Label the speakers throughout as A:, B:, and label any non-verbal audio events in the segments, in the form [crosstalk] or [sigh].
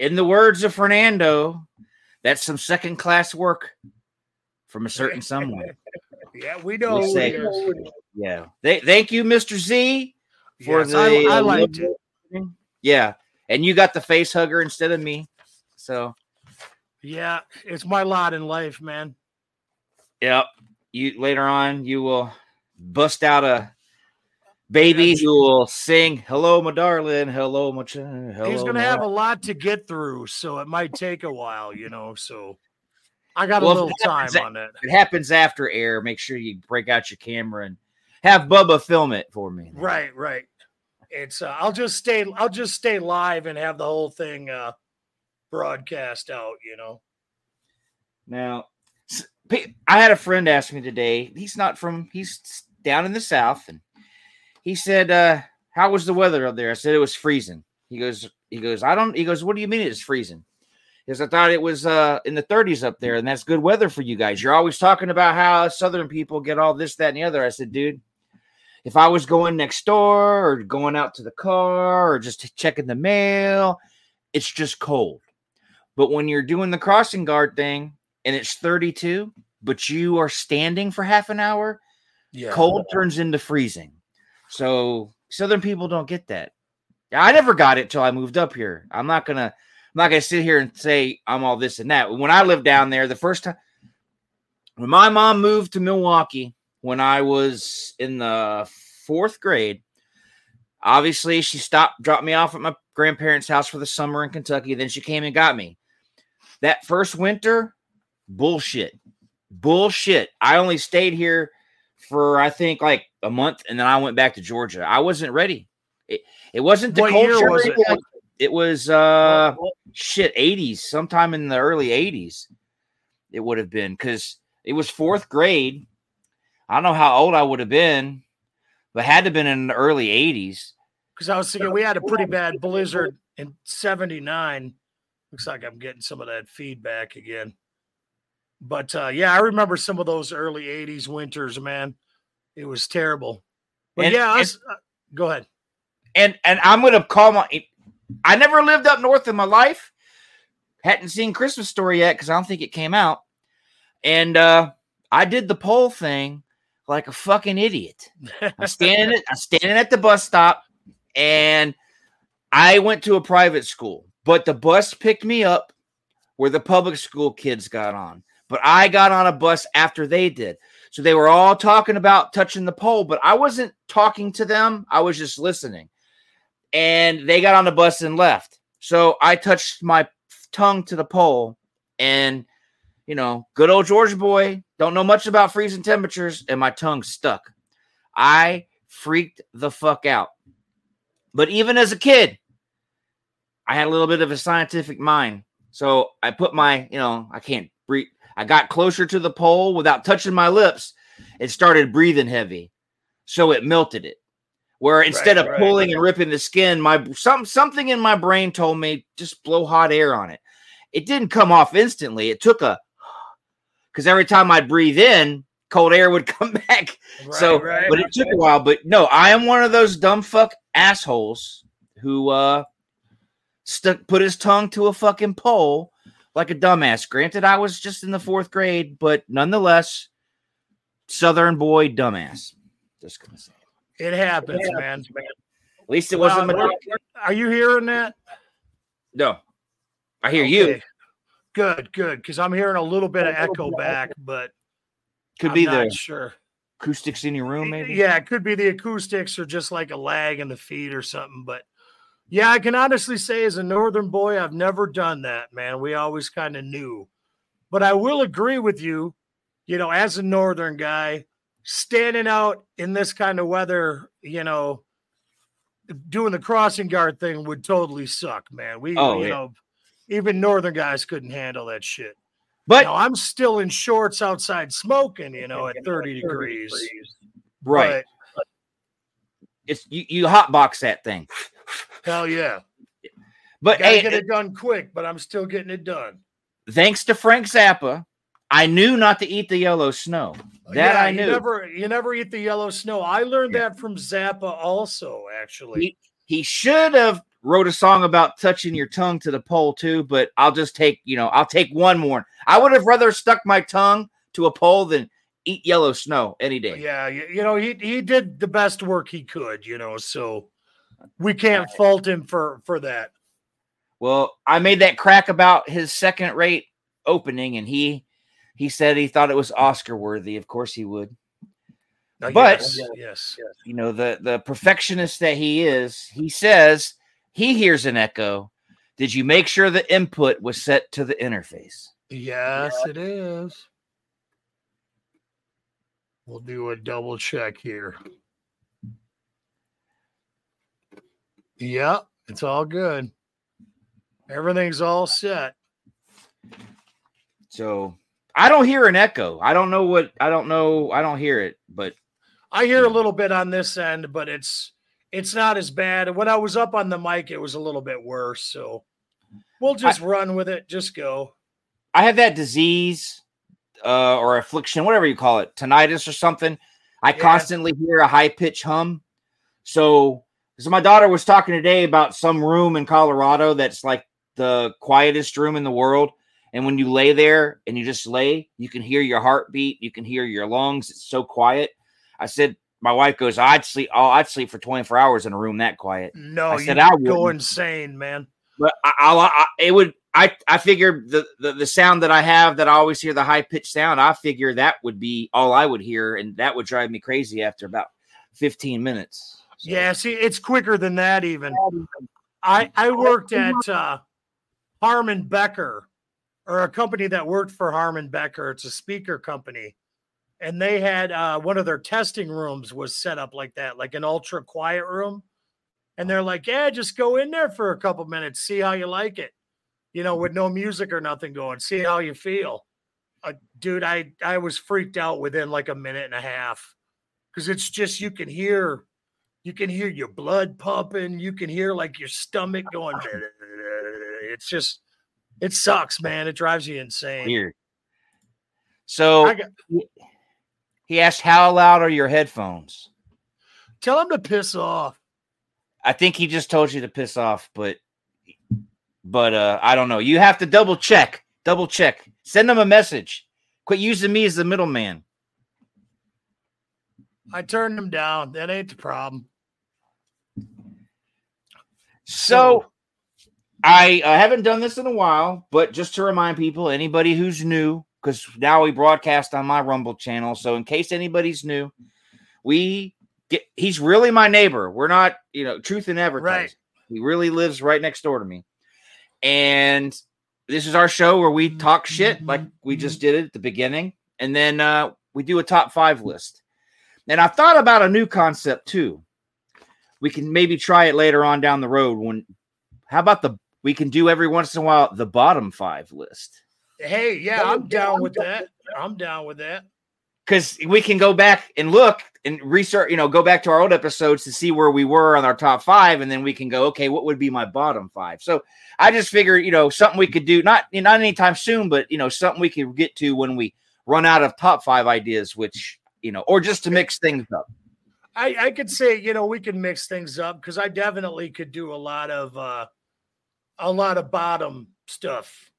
A: in the words of Fernando, that's some second class work from a certain someone. [laughs]
B: yeah, we know. Who
A: say-. Yeah. Th- thank you, Mr. Z, for
B: Yes,
A: the.
B: I, I liked it.
A: Yeah, and you got the face hugger instead of me. So
B: Yeah, it's my lot in life, man.
A: Yep. You later on you will bust out a baby who will sing "Hello, my darling," "Hello, my ch- hello."
B: He's gonna
A: my-"
B: have a lot to get through, so it might take a while, you know. So I got
A: Well,
B: a little time on.
A: If it happens after air. Make sure you break out your camera and have Bubba film it for me.
B: Right, right. It's uh, I'll just stay I'll just stay live and have the whole thing uh broadcast out, you know.
A: Now, I had a friend ask me today. He's not from. He's down in the south, and he said, uh, "How was the weather up there?" I said it was freezing. He goes, "He goes, I don't." He goes, "What do you mean it's freezing?" Because I thought it was uh, in the 30s up there, and that's good weather for you guys. You're always talking about how Southern people get all this, that, and the other. I said, "Dude." If I was going next door or going out to the car or just checking the mail, it's just cold. But when you're doing the crossing guard thing and it's 32, but you are standing for half an hour,
B: Yeah.
A: cold turns into freezing. So southern people don't get that. I never got it till I moved up here. I'm not gonna I'm not gonna sit here and say I'm all this and that. When I lived down there, the first time when my mom moved to Milwaukee when I was in the fourth grade, obviously she stopped, dropped me off at my grandparents' house for the summer in Kentucky. Then she came and got me. That first winter, bullshit. Bullshit. I only stayed here for I think like a month and then I went back to Georgia. I wasn't ready. It, it wasn't the
B: What year
A: culture.
B: was it?
A: It was uh shit 80s, sometime in the early 80s. It would have been because it was fourth grade. I don't know how old I would have been, but had to have been in the early 80s.
B: Because I was thinking we had a pretty bad blizzard in 79. Looks like I'm getting some of that feedback again. But uh, yeah, I remember some of those early 80s winters, man. It was terrible. But
A: And-
B: yeah,
A: and-
B: us, uh, go ahead.
A: and and I'm gonna call my. I never lived up north in my life. Hadn't seen Christmas Story yet because I don't think it came out. And uh I did the poll thing like a fucking idiot. I'm standing at, I'm standing at the bus stop, and I went to a private school, but the bus picked me up where the public school kids got on. But I got on a bus after they did. So they were all talking about touching the pole, but I wasn't talking to them. I was just listening. And they got on the bus and left. So I touched my tongue to the pole and you know, good old Georgia boy, don't know much about freezing temperatures, and my tongue stuck. I freaked the fuck out. But even as a kid, I had a little bit of a scientific mind. So I put my, you know, I can't breathe. I got closer to the pole without touching my lips and started breathing heavy. So it melted it. Where instead
B: Right,
A: of
B: right.
A: pulling and ripping the skin, my some something in my brain told me just blow hot air on it. It didn't come off instantly. It took a [sighs] because every time I'd breathe in, cold air would [laughs] come back. so,
B: Right, right.
A: but it took a while. But no, I am one of those dumb fuck assholes who uh stuck put his tongue to a fucking pole like a dumbass. Granted, I was just in the fourth grade, but nonetheless, Southern boy dumbass. Just gonna say.
B: It happens, man.
A: At least it wasn't.
B: Wow,
A: my
B: we're- you hearing that?
A: no, I hear you.
B: Good, good. Because I'm hearing a little bit of echo back, but
A: Could
B: I'm
A: be
B: not
A: the
B: sure.
A: acoustics in your room, maybe.
B: Yeah, it could be the acoustics or just like a lag in the feed or something. But yeah, I can honestly say, as a northern boy, I've never done that, man. We always kind of knew. But I will agree with you, you know, as a northern guy, standing out in this kind of weather, you know, doing the crossing guard thing would totally suck, man. We,
A: Oh,
B: you
A: yeah.
B: know, even northern guys couldn't handle that shit.
A: But
B: You know, I'm still in shorts outside smoking, you know, at [laughs] 30 degrees.
A: right,
B: But
A: it's you. You hotbox that thing.
B: Hell yeah.
A: But
B: Gotta
A: hey,
B: get it done quick, but I'm still getting it done.
A: thanks to Frank Zappa, I knew not to eat the yellow snow. Oh, that
B: yeah,
A: I knew.
B: You never, you never eat the yellow snow. I learned
A: Yeah.
B: that from Zappa, also. Actually,
A: He, he should have wrote a song about touching your tongue to the pole too, but I'll just take, you know, I'll take one more. I would have rather stuck my tongue to a pole than eat yellow snow any day.
B: Yeah, you, you know, he he did the best work he could, you know, so we can't fault him for for that.
A: Well, I made that crack about his second rate opening, and he he said he thought it was Oscar worthy. Of course he would.
B: Uh,
A: But-
B: yes, yes,
A: You know, the the perfectionist that he is, he says he hears an echo. Did you make sure the input was set to the interface?
B: yes, it is. We'll do a double check here. Yep, it's all good. Everything's all set.
A: So I don't hear an echo. I don't know what I don't know. I don't hear it, but
B: I hear a little bit on this end, but it's it's not as bad. When I was up on the mic, it was a little bit worse. So we'll just run with it. Just go.
A: I have that disease uh, or affliction, whatever you call it, tinnitus or something. I
B: Yeah.
A: constantly hear a high pitch hum. So, so my daughter was talking today about some room in Colorado that's like the quietest room in the world. And when you lay there and you just lay, you can hear your heartbeat, you can hear your lungs. It's so quiet. I said, my wife goes, I'd sleep. Oh, I'd sleep for 24 hours in a room that quiet.
B: No,
A: I
B: you
A: said I
B: go
A: wouldn't.
B: insane, man.
A: But I, I, I it would I I figure the, the the sound that I have that I always hear the high pitched sound. I figure that would be all I would hear, and that would drive me crazy after about fifteen minutes. So-
B: Yeah, see, it's quicker than that even. I I worked at uh, Harman Becker, or a company that worked for Harman Becker. It's a speaker company, and they had uh, one of their testing rooms was set up like that, like an ultra quiet room. And they're like, "Yeah, just go in there for a couple minutes, see how you like it, you know, with no music or nothing going, see how you feel." Uh, dude, I I was freaked out within like a minute and a half because it's just you can hear you can hear your blood pumping you can hear like your stomach going [laughs] it's just it sucks man it drives you insane
A: weird. So
B: got,
A: he asked, "How loud are your headphones?"
B: tell him to piss off
A: I think he just told you to piss off, but but uh I don't know. You have to double check. Double check. Send him a message. Quit using me as the middleman.
B: i turned him down that ain't the problem
A: So I uh, haven't done this in a while, but just to remind people, anybody who's new, because now we broadcast on my Rumble channel. So in case anybody's new, we get he's really my neighbor. We're not, you know, truth in advertising.
B: Right.
A: He really lives right next door to me. And this is our show where we talk shit like we just did it at the beginning. And then uh, we do a top five list. And I thought about a new concept too. We can maybe try it later on down the road when how about the we can do every once in a while the bottom five list.
B: hey yeah i'm down with that i'm down with that
A: Because we can go back and look and research, you know, go back to our old episodes to see where we were on our top five, and then we can go, okay, what would be my bottom five? So I just figured, you know, something we could do, not not anytime soon, but you know, something we could get to when we run out of top five ideas, which you know, or just to mix things up.
B: I i could say you know we can mix things up because i definitely could do a lot of uh a lot of bottom stuff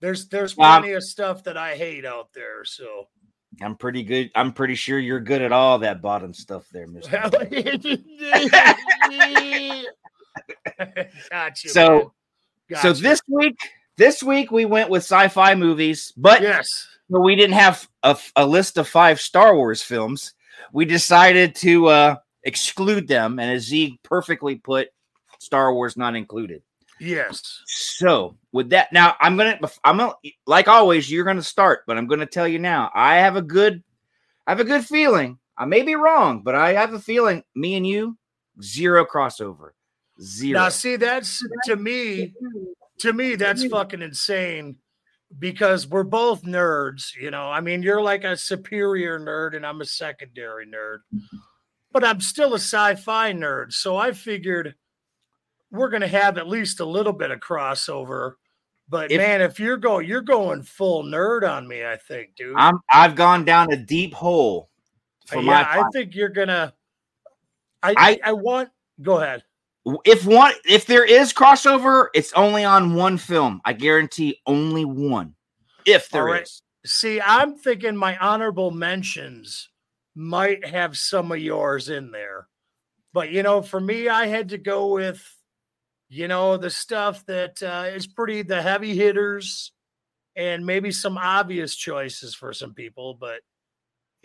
B: there's there's
A: Um,
B: plenty of stuff that i hate out there so
A: I'm pretty good. I'm pretty sure you're good at all that bottom stuff there, [laughs] Mister.
B: gotcha,
A: So-
B: man.
A: So
B: Gotcha.
A: this week, this week we went with sci-fi movies, but
B: yes,
A: But we didn't have a, a list of five Star Wars films. We decided to uh, exclude them, and as Z perfectly put, Star Wars not included.
B: yes.
A: So with that, now I'm gonna, I'm gonna, like always, you're gonna start, but I'm gonna tell you now. I have a good, I have a good feeling. I may be wrong, but I have a feeling. Me and you, zero crossover, zero.
B: Now, see, that's to me, to me, that's fucking insane because we're both nerds. You know, I mean, you're like a superior nerd and I'm a secondary nerd, but I'm still a sci-fi nerd. So I figured we're gonna have at least a little bit of crossover. But
A: If-
B: man, if you're going, you're going full nerd on me. I think, dude.
A: I'm, I've gone down a deep hole for
B: Uh,
A: my.
B: yeah, I think you're gonna. I, I
A: I-
B: I want. Go ahead.
A: If one if there is crossover, it's only on one film. I guarantee only one. If there
B: right.
A: is.
B: See, I'm thinking my honorable mentions might have some of yours in there. But, you know, for me, I had to go with, you know, the stuff that uh, is pretty, the heavy hitters and maybe some obvious choices for some people. But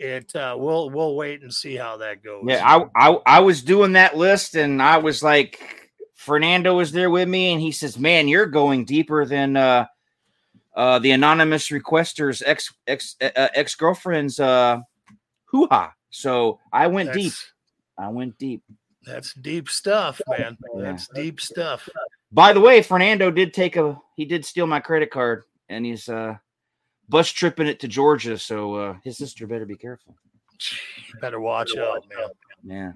B: it, uh, we'll, we'll wait and see how that goes.
A: Yeah, I, I I was doing that list and I was like Fernando was there with me and he says, "Man, you're going deeper than uh uh the anonymous requester's ex ex uh, ex girlfriend's uh hoo ha." So I went deep. I went deep.
B: That's deep stuff, man.
A: Yeah.
B: That's deep stuff.
A: By the way, Fernando did take a he did steal my credit card and he's uh bus tripping it to Georgia, so uh his sister better be careful.
B: Better watch out, man.
A: Yeah.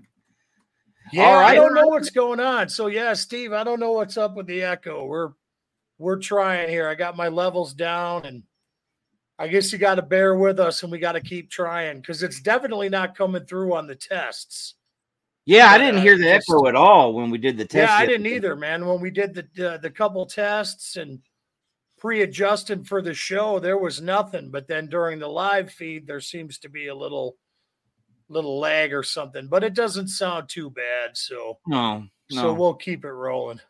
B: Yeah,
A: All
B: I don't know what's going on. So yeah, Steve, I don't know what's up with the echo. We're we're trying here. I got my levels down and I guess you got to bear with us and we got to keep trying because it's definitely not coming through on the tests.
A: Yeah, I didn't
B: uh,
A: hear the
B: just-
A: echo at all when we did the test.
B: yeah, I didn't either, man. When we did the uh, the couple tests and pre-adjusted for the show, there was nothing. But then during the live feed, there seems to be a little little lag or something. But it doesn't sound too bad. So
A: No, no.
B: so we'll keep it rolling.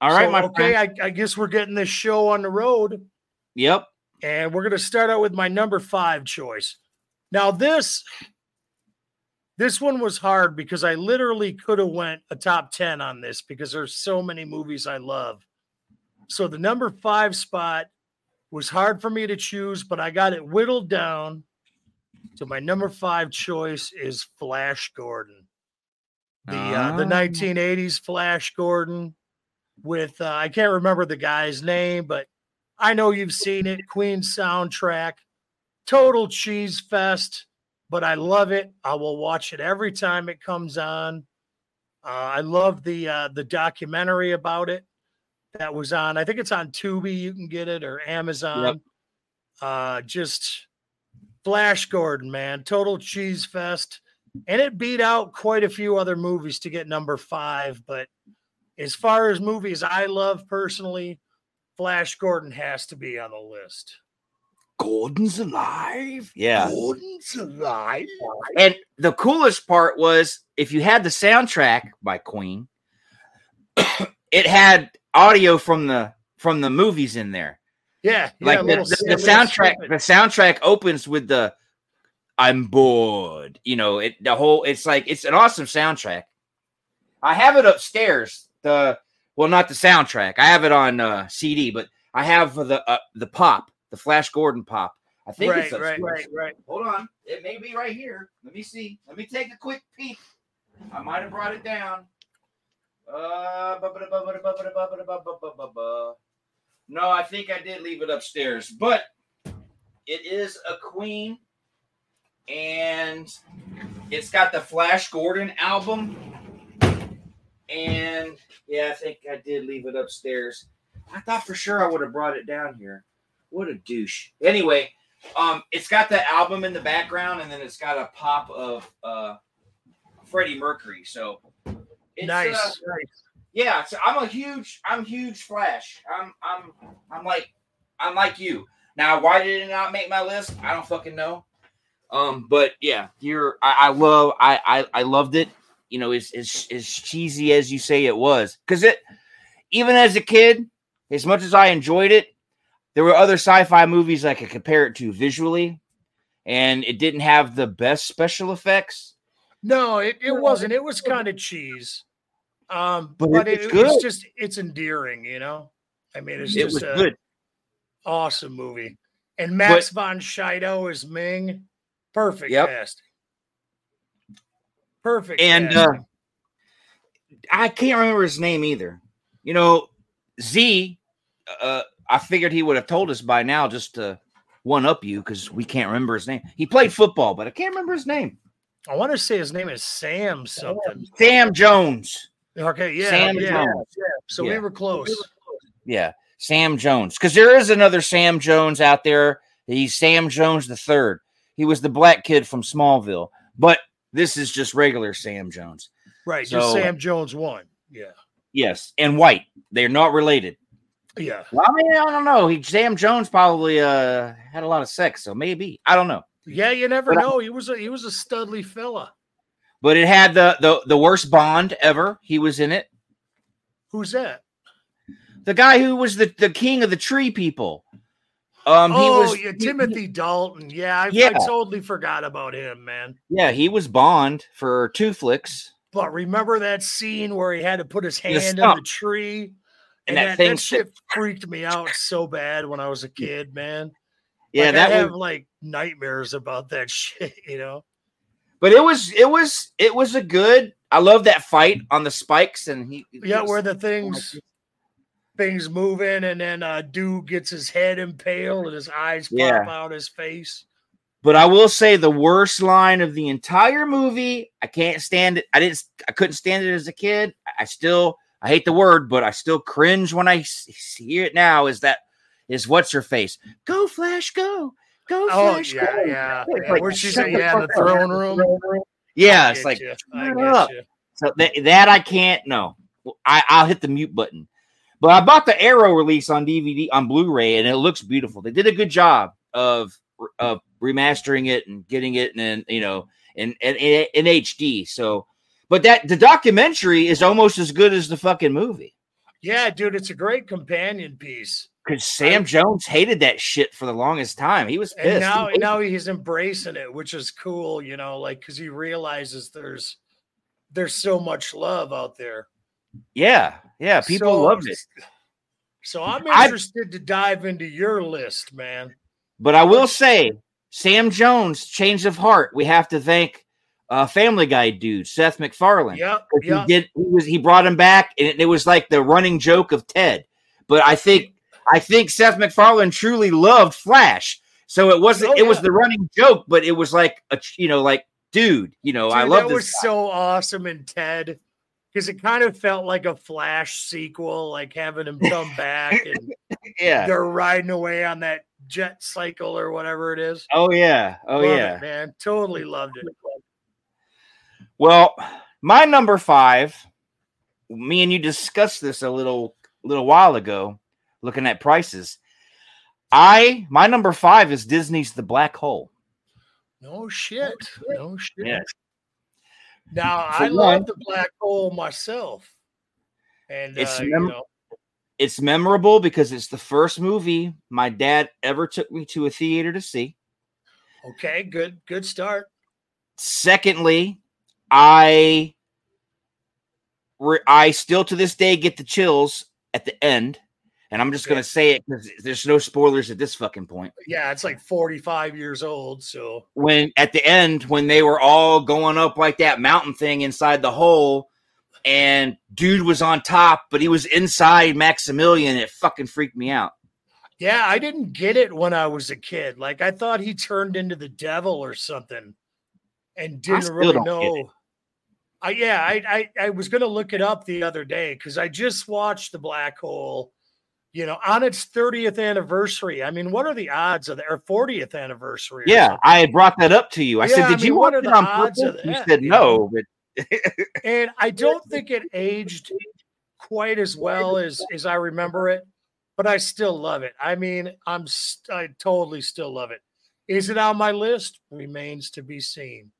A: All right,
B: So,
A: my
B: okay.
A: friend.
B: I, I guess we're getting this show on the road,
A: Yep.
B: and we're going to start out with my number five choice. Now this this one was hard because I literally could have went a top ten on this because there's so many movies I love. So the number five spot was hard for me to choose, but I got it whittled down. So my number five choice is Flash Gordon, the uh, the
A: Ah.
B: 1980s Flash Gordon with uh, I can't remember the guy's name, but I know you've seen it. Queen soundtrack, total cheese fest, but I love it. I will watch it every time it comes on. Uh, I love the uh, the documentary about it that was on. I think it's on Tubi. You can get it or Amazon. Uh, just Flash Gordon, man, total cheese fest, and it beat out quite a few other movies to get number five. But as far as movies I love personally, Flash Gordon has to be on the list.
A: Gordon's alive. Yeah.
B: Gordon's alive.
A: And the coolest part was if you had the soundtrack by Queen, [coughs] it had audio from the from the movies in there.
B: Yeah, yeah,
A: Like the, the- the soundtrack,
B: snippet.
A: the soundtrack opens with the I'm bored. You know, it the whole it's like it's an awesome soundtrack. I have it upstairs. The well, not the soundtrack. I have it on uh, CD, but I have the uh, the pop, the Flash Gordon pop. I think
B: Right,
A: it's
B: right,
A: upstairs.
B: right, right.
A: Hold on, it may be right here. Let me see. Let me take a quick peek. I might have brought it down. No, I think I did leave it upstairs, but it is a queen, and it's got the Flash Gordon album. And yeah, I think I did leave it upstairs. I thought for sure I would have brought it down here. What a douche. Anyway, um, it's got the album in the background, and then it's got a pop of uh Freddie Mercury. So it's,
B: nice.
A: uh,
B: nice.
A: yeah, so I'm a huge, I'm huge Flash. I'm, I'm, I'm like, I'm like you. Now, why did it not make my list? I don't fucking know. Um, but yeah, you're, I, I love, I, I, I loved it. You know, as as as cheesy as you say it was, because it, even as a kid, as much as I enjoyed it, there were other sci-fi movies I could compare it to visually, and it didn't have the best special effects.
B: No, it, it wasn't. It was kind of cheese. Um,
A: But
B: but,
A: it
B: it,
A: was
B: it's just it's endearing, you know. I mean, it's
A: It
B: just
A: was
B: a
A: good.
B: awesome movie. And Max von Sydow is Ming. Perfect
A: Yep.
B: casting. Perfect.
A: And uh. I can't remember his name either. You know, Z. Uh, I figured he would have told us by now just to one up you because we can't remember his name. He played football, but I can't remember his name.
B: I want to say his name is Sam something.
A: Sam Jones.
B: Okay, yeah,
A: Sam
B: yeah.
A: Jones.
B: So
A: Yeah.
B: we were close.
A: Yeah, Sam Jones. Because there is another Sam Jones out there. He's Sam Jones the third. He was the black kid from Smallville, but this is just regular Sam Jones.
B: Right,
A: So-
B: just Sam Jones one. Yeah.
A: Yes, and white. They're not related.
B: Yeah.
A: Well, I mean, I don't know. He Sam Jones probably uh had a lot of sex, so maybe I don't know.
B: Yeah, you never
A: But I-
B: know. He was a he was a studly fella.
A: But it had the the the worst Bond ever. He was in it.
B: Who's that?
A: The guy who was the the king of the tree people. Um, he
B: oh,
A: was
B: yeah,
A: he-
B: Timothy Dalton. Yeah, I, I totally forgot about him, man.
A: yeah, he was Bond for two flicks.
B: But remember that scene where he had to put his
A: The
B: hand in the tree?
A: And
B: And,
A: that
B: that,
A: thing
B: that shit freaked me out so bad when I was a kid, man.
A: Yeah,
B: Like,
A: that
B: I have like nightmares about that [laughs] shit, you know.
A: but it was it was it was a good. I love that fight on the spikes and he
B: Yeah,
A: was-
B: where the things things moving and then uh dude gets his head impaled and his eyes pop
A: Yeah.
B: out his face.
A: But I will say the worst line of the entire movie. I can't stand it. I didn't. I couldn't stand it as a kid. I still. I hate the word, but I still cringe when I hear it now. Is that is what's her face? Go Flash, go, go
B: Oh
A: Flash,
B: yeah,
A: go.
B: yeah. Yeah.
A: like,
B: Where she's
A: shut
B: at,
A: the
B: yeah, in the
A: up.
B: throne room.
A: Yeah,
B: I
A: it's like
B: you. I
A: shut
B: get
A: up.
B: you.
A: So that, that I can't. No, I I'll hit the mute button. But I bought the Arrow release on DVD on Blu-ray, and it looks beautiful. They did a good job of of remastering it and getting it in you know in in, in HD. So, but that the documentary is almost as good as the fucking movie
B: Yeah, dude, it's a great companion piece.
A: Because Sam Jones hated that shit for the longest time. He was pissed.
B: And now
A: He-
B: now he's embracing it, which is cool, you know, like because he realizes there's there's so much love out there.
A: yeah, yeah, people
B: So-
A: loved it.
B: So I'm
A: I-
B: interested to dive into your list, man.
A: But I will say, Sam Jones, change of heart. We have to thank uh, Family Guy dude, Seth MacFarlane.
B: Yep,
A: 'Cause
B: yep.
A: He did. He was. He brought him back, and it, it was like the running joke of Ted. But I think, I think Seth MacFarlane truly loved Flash. So it wasn't.
B: Oh,
A: it was the running joke, but it was like a, you know, like dude, you know, I love
B: that
A: this.
B: was so awesome in Ted because it kind of felt like a Flash sequel, like having him come [laughs] back and
A: yeah.
B: they're riding away on that jet cycle or whatever it is.
A: Oh yeah. Oh
B: Love it,
A: yeah.
B: man. Totally loved it.
A: Well, my number five, me and you discussed this a little little while ago, looking at prices. I my number five is Disney's The Black Hole.
B: No shit. No shit.
A: Yeah.
B: Now
A: For
B: I
A: one-
B: love the black hole myself. And
A: It's
B: uh, you know,
A: It's memorable because it's the first movie my dad ever took me to a theater to see.
B: okay, good, good start.
A: Secondly, I re- I still to this day get the chills at the end, and I'm just gonna say it because there's no spoilers at this fucking point.
B: Yeah, it's like 45 years old. So
A: when at the end when they were all going up like that mountain thing inside the hole and dude was on top but he was inside maximilian it fucking freaked me out
B: yeah, I didn't get it when I was a kid. Like I thought he turned into the devil or something and didn't really
A: don't get it.
B: know. I yeah, I, I I was gonna look it up the other day because I just watched the black hole, you know, on its 30th anniversary. I mean, what are the odds of that or 40th anniversary?
A: yeah i had brought that up to you i
B: Yeah,
A: said
B: I
A: did
B: mean,
A: you
B: are
A: it
B: the
A: on purpose you said no but
B: and I [laughs] don't think it aged quite as well as as I remember it, but I still love it. I mean, I'm st- I totally still love it. Is it on my list? Remains to be seen.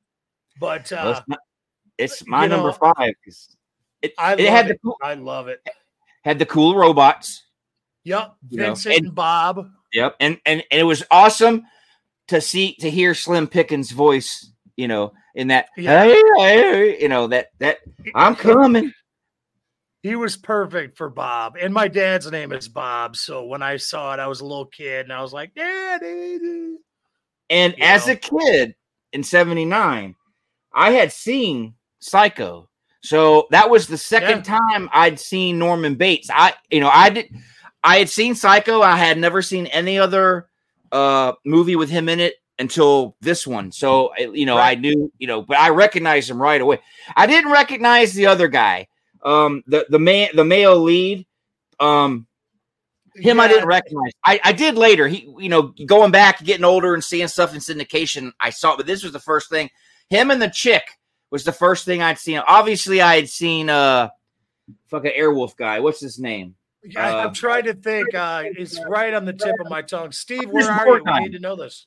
B: But
A: well,
B: uh,
A: it's, not- it's my number
B: know,
A: five it,
B: I
A: it had
B: it.
A: the cool,
B: I love it.
A: had the cool robots
B: Yep, Vincent
A: and-
B: and Bob.
A: Yep, and and and it was awesome to see to hear Slim Pickens' voice, you know, in that
B: Yeah.
A: hey, hey, you know that that I'm coming.
B: He was perfect for Bob, and my dad's name is Bob. So when I saw it, I was a little kid, and I was like, "Daddy."
A: And
B: You
A: as
B: know.
A: a kid in '79, I had seen Psycho, so that was the second time I'd seen Norman Bates. I, you know, I did, I had seen Psycho. I had never seen any other uh movie with him in it until this one. So, you know, I knew, you know, but I recognized him right away. I didn't recognize the other guy, um, the the man, the male lead, um. Him, I didn't recognize. I, I did later. He, you know, going back, getting older, and seeing stuff in syndication. I saw, but this was the first thing. Him and the chick was the first thing I'd seen. Obviously, I had seen uh fucking Airwolf guy. What's his name?
B: I,
A: Uh,
B: I'm trying to think. Uh, it's right on the tip of my tongue. Steve,
A: Ernest
B: where are you? We need to know this.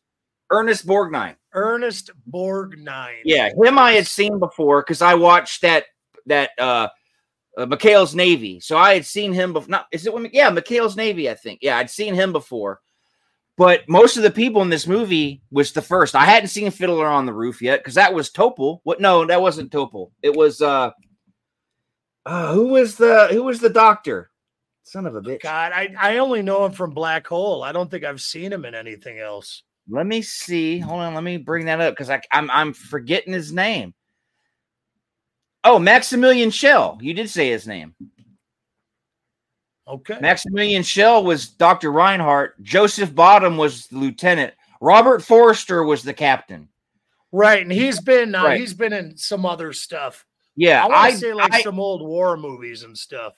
A: Ernest Borgnine.
B: Ernest Borgnine.
A: Yeah, him I had seen before because I watched that that uh, uh McHale's Navy. So I had seen him before. Not is it when yeah McHale's Navy? I think yeah I'd seen him before. But most of the people in this movie was the first. I hadn't seen Fiddler on the Roof yet because that was Topol. What? No, that wasn't Topol. It was uh, uh who was the who was the doctor? Son of a bitch.
B: God, I, I only know him from Black Hole. I don't think I've seen him in anything else.
A: Let me see. Hold on. Let me bring that up because I'm I'm forgetting his name. Oh, Maximilian Schell. You did say his name.
B: Okay.
A: Maximilian Schell was Dr. Reinhardt. Joseph Bottoms was the lieutenant. Robert Forster was the captain.
B: Right, and he's been uh,
A: Right.
B: he's been in some other stuff.
A: Yeah,
B: I want to say like
A: I-
B: some old war movies and stuff.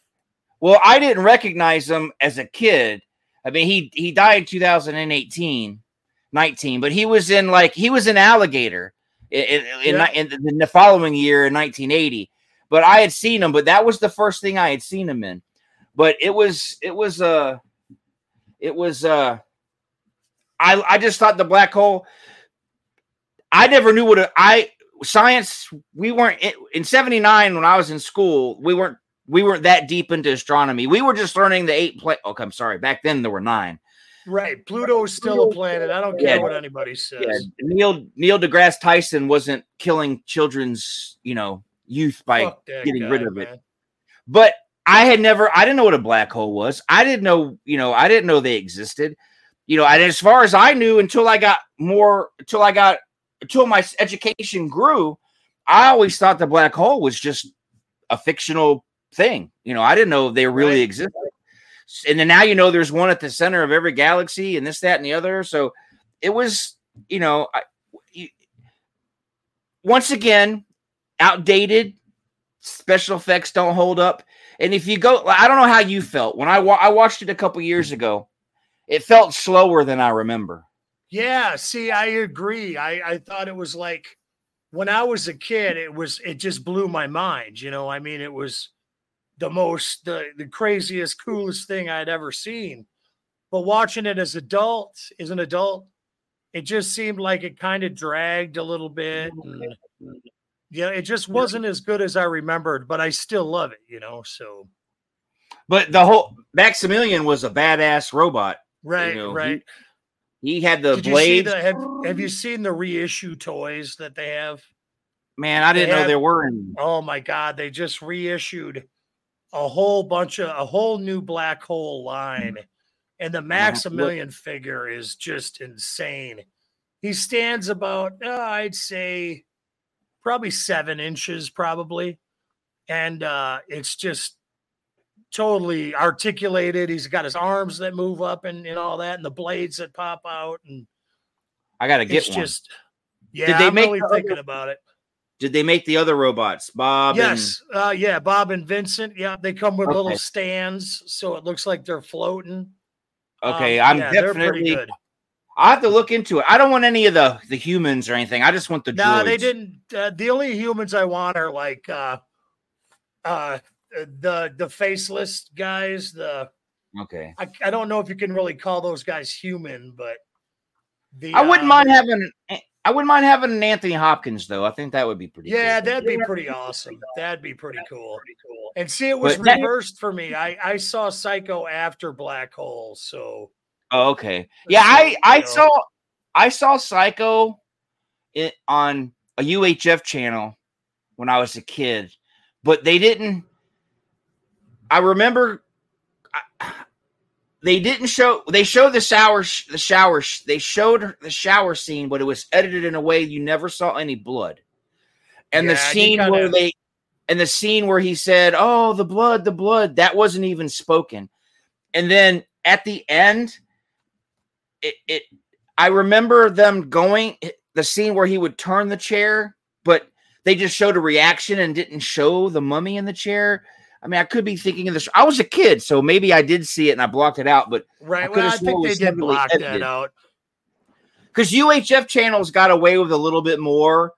A: Well, I didn't recognize him as a kid. I mean, he he died in 2018, 19, but he was in like he was in Alligator in, in, in,
B: Yeah.
A: in the, the following year in 1980. But I had seen him, but that was the first thing I had seen him in. But it was it was uh it was uh I I just thought the black hole. I never knew what a, I science. We weren't in, in '79 when I was in school. We weren't we weren't that deep into astronomy. We were just learning the eight. Pla- okay, I'm sorry. Back then there were nine.
B: Right, Pluto's still a planet. I don't care
A: Yeah.
B: what anybody says.
A: Yeah, Neil Neil deGrasse Tyson wasn't killing children's you know youth by
B: Fuck that
A: getting rid
B: guy,
A: of it. but I had never, I didn't know what a black hole was. I didn't know, you know, I didn't know they existed. You know, and as far as I knew, until I got more, until I got, until my education grew, I always thought the black hole was just a fictional thing. You know, I didn't know they really
B: Right.
A: existed. And then now you know there's one at the center of every galaxy and this, that, and the other. So it was, you know, I, you, once again, outdated. Special effects don't hold up. And if you go, I don't know how you felt when I wa- I watched it a couple years ago. It felt slower than I remember.
B: Yeah, see, I agree. I, I thought it was like when I was a kid, it was it just blew my mind. You know, I mean, it was the most the, the craziest, coolest thing I'd ever seen. But watching it as adult, as an adult, it just seemed like it kind of dragged a little bit. And, mm-hmm. yeah, it just wasn't as good as I remembered, but I still love it, you know. So
A: But the whole Maximilian was a badass robot.
B: right,
A: you know,
B: right.
A: He had the
B: Did you the have, have you seen the reissue toys that they have?
A: Man, I didn't know there were any.
B: Oh my god, they just reissued a whole bunch of a whole new black hole line. And the Maximilian figure is just insane. He stands about, uh, I'd say, probably seven inches, probably. And uh, it's just totally articulated. He's got his arms that move up and, and all that, and the blades that pop out. And
A: I gotta get
B: it's
A: one.
B: just, yeah, Did
A: they
B: I'm
A: make
B: really
A: the
B: thinking
A: other-
B: about it.
A: Did they make the other robots, Bob?
B: Yes, uh, yeah, Bob and Vincent. Yeah, they come with little stands, so it looks like they're floating.
A: Okay,
B: Um,
A: I'm
B: yeah,
A: definitely.
B: good.
A: I have to look into it. I don't want any of the the humans or anything. I just want the
B: No, they didn't. Uh, the only humans I want are like uh, uh, the the faceless guys. The
A: Okay.
B: I, I don't know if you can really call those guys human, but the
A: I wouldn't
B: uh,
A: mind having. I wouldn't mind having an Anthony Hopkins though. I think that would be pretty.
B: Yeah,
A: cool.
B: that'd be pretty awesome. That'd be pretty cool. And see, it was
A: But that-
B: reversed for me. I I saw Psycho after Black Hole, so
A: Oh, okay. Yeah, I I saw I saw Psycho it on a UHF channel when I was a kid, but they didn't. I remember I, they didn't show. They showed the shower. The shower. They showed the shower scene, but it was edited in a way you never saw any blood. And the
B: Yeah, you
A: scene where
B: kinda-
A: they, and the scene where he said, "Oh, the blood, the blood," that wasn't even spoken. And then at the end, it, it I remember them going the scene where he would turn the chair, but they just showed a reaction and didn't show the mummy in the chair. I mean, I could be thinking of this. I was a kid, so maybe I did see it and I blocked it out, but
B: right.
A: coulda
B: Well, I think they did block that out.
A: because UHF channels got away with a little bit more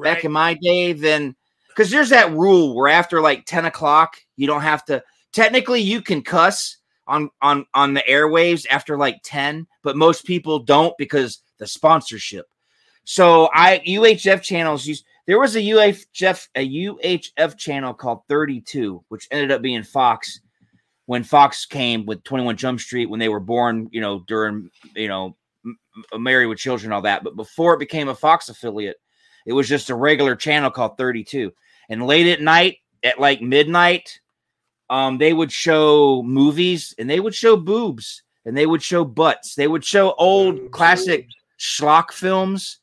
B: Right.
A: back in my day than because there's that rule where after like 10 o'clock You don't have to. Technically, you can cuss on on on the airwaves after like ten, but most people don't because the sponsorship. So I UHF channels use. There was a UHF a UHF channel called 32, which ended up being Fox when Fox came with 21 Jump Street when they were born, you know, during, you know, Married with Children, all that. But before it became a Fox affiliate, it was just a regular channel called 32. And late at night, at like midnight, um, they would show movies and they would show boobs and they would show butts. They would show old classic schlock films,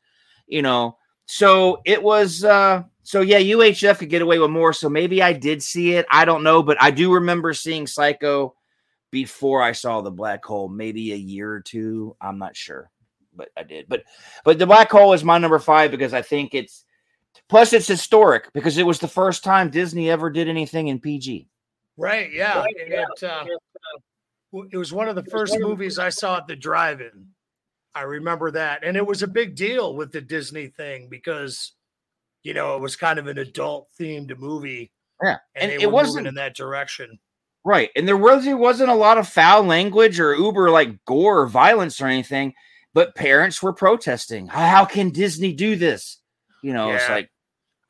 A: you know. So it was uh so yeah, UHF could get away with more. So maybe I did see it. I don't know, but I do remember seeing Psycho before I saw the black hole, maybe a year or two. I'm not sure, but I did. But but the black hole is my number five because I think it's plus it's historic because it was the first time Disney ever did anything in PG.
B: Right. Yeah. Right, yeah. It, uh, it was one of the first movies I saw at the drive-in. I remember that, and it was a big deal with the Disney thing because you know it was kind of an adult themed movie.
A: Yeah,
B: and, and it wasn't in that direction.
A: Right, and there really wasn't a lot of foul language or uber like gore or violence or anything, but parents were protesting. How can Disney do this? You know, yeah. it's like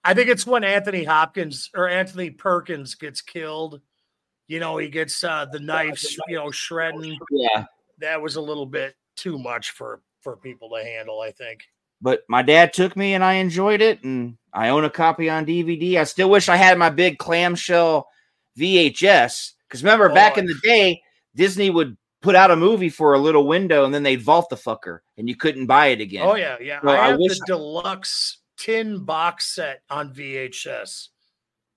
B: I think it's when Anthony Hopkins or Anthony Perkins gets killed you know, he gets uh, the knives, you know, shredding.
A: Yeah,
B: that was a little bit too much for for people to handle. I think.
A: But my dad took me, and I enjoyed it, and I own a copy on DVD. I still wish I had my big clamshell VHS because remember oh, back in the day, Disney would put out a movie for a little window, and then they'd vault the fucker, and you couldn't buy it again.
B: Oh yeah, yeah. So I, I have the I- deluxe tin box set on VHS.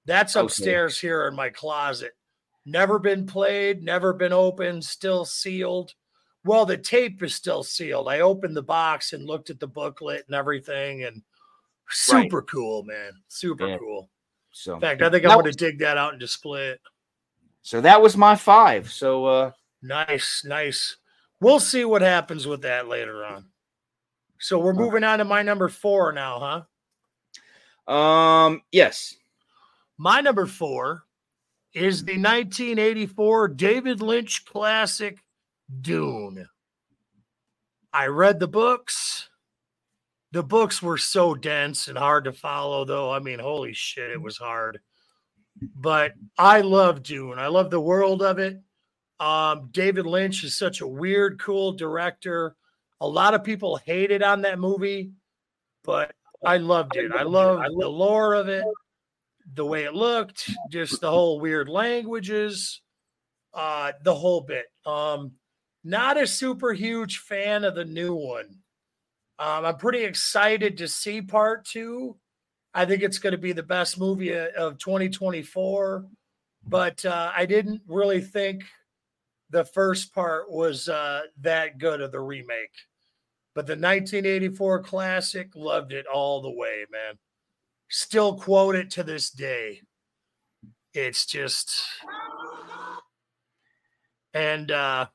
B: That's upstairs okay. here in my closet never been played, never been opened, still sealed. Well, the tape is still sealed. I opened the box and looked at the booklet and everything, and super right. cool, man. Super yeah. cool. So, in fact, I think I'm going to dig that out and display it.
A: So that was my five. So, uh,
B: nice, nice. We'll see what happens with that later on. So we're moving on to my number four now,
A: huh? Um, yes.
B: My number four is the 1984 David Lynch classic Dune. I read the books. The books were so dense and hard to follow, though. I mean, holy shit, it was hard. But I love Dune. I love the world of it. Um, David Lynch is such a weird, cool director. A lot of people hated on that movie, but I loved it. I love the lore of it the way it looked, just the whole weird languages, uh, the whole bit. Um, not a super huge fan of the new one. Um, I'm pretty excited to see part two. I think it's going to be the best movie of 2024, but uh, I didn't really think the first part was uh, that good of the remake. But the 1984 classic, loved it all the way, man still quote it to this day. It's just and uh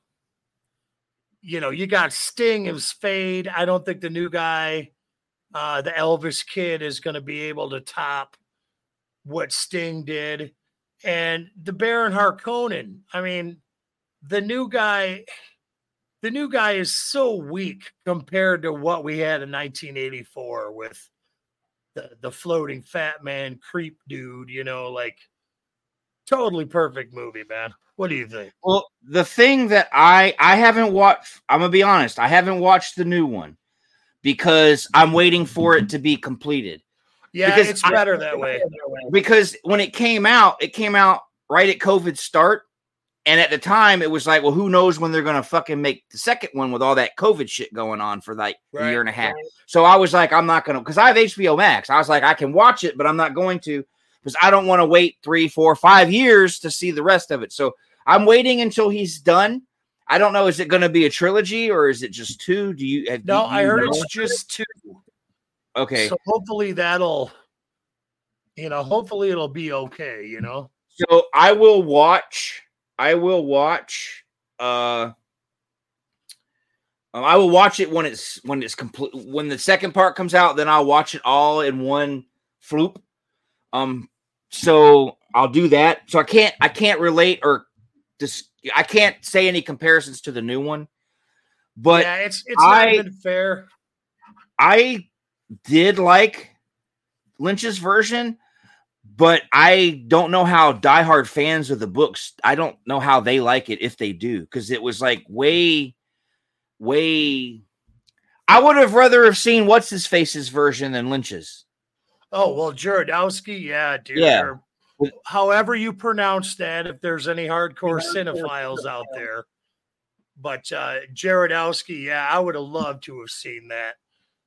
B: you know, you got Sting as Feyd. I don't think the new guy, uh, the Elvis kid, is going to be able to top what Sting did. And the Baron Harkonnen. I mean, the new guy, the new guy is so weak compared to what we had in 1984 with the the floating fat man creep dude, you know, like totally perfect movie, man. What do you think?
A: Well, the thing that I I haven't watched, I'm gonna be honest, I haven't watched the new one because I'm waiting for it to be completed.
B: Yeah, because it's better I, that way.
A: Because when it came out, it came out right at COVID start. And at the time, it was like, well, who knows when they're going to fucking make the second one with all that COVID shit going on for like right, a year and a half. Right. So I was like, I'm not going to, because I have HBO Max. I was like, I can watch it, but I'm not going to because I don't want to wait three, four, five years to see the rest of it. So I'm waiting until he's done. I don't know. Is it going to be a trilogy or is it just two? Do you have,
B: no?
A: Do you
B: I heard know? it's just two.
A: Okay.
B: So hopefully that'll, you know, hopefully it'll be okay. You know.
A: So I will watch I will watch. Uh, um, I will watch it when it's when it's complete. When the second part comes out, then I'll watch it all in one floop. Um, so I'll do that. So I can't I can't relate or just I can't say any comparisons to the new one. But
B: yeah, it's it's
A: I-
B: not even fair.
A: I did like Lynch's version, but I don't know how diehard fans of the books. I don't know how they like it if they do, because it was like way, way. I would have rather have seen what's his face's version than Lynch's.
B: Oh well, Jodorowsky, yeah, dude.
A: Yeah.
B: However you pronounce that, if there's any hardcore cinephiles out there. But uh Jodorowsky, yeah, I would have loved to have seen that.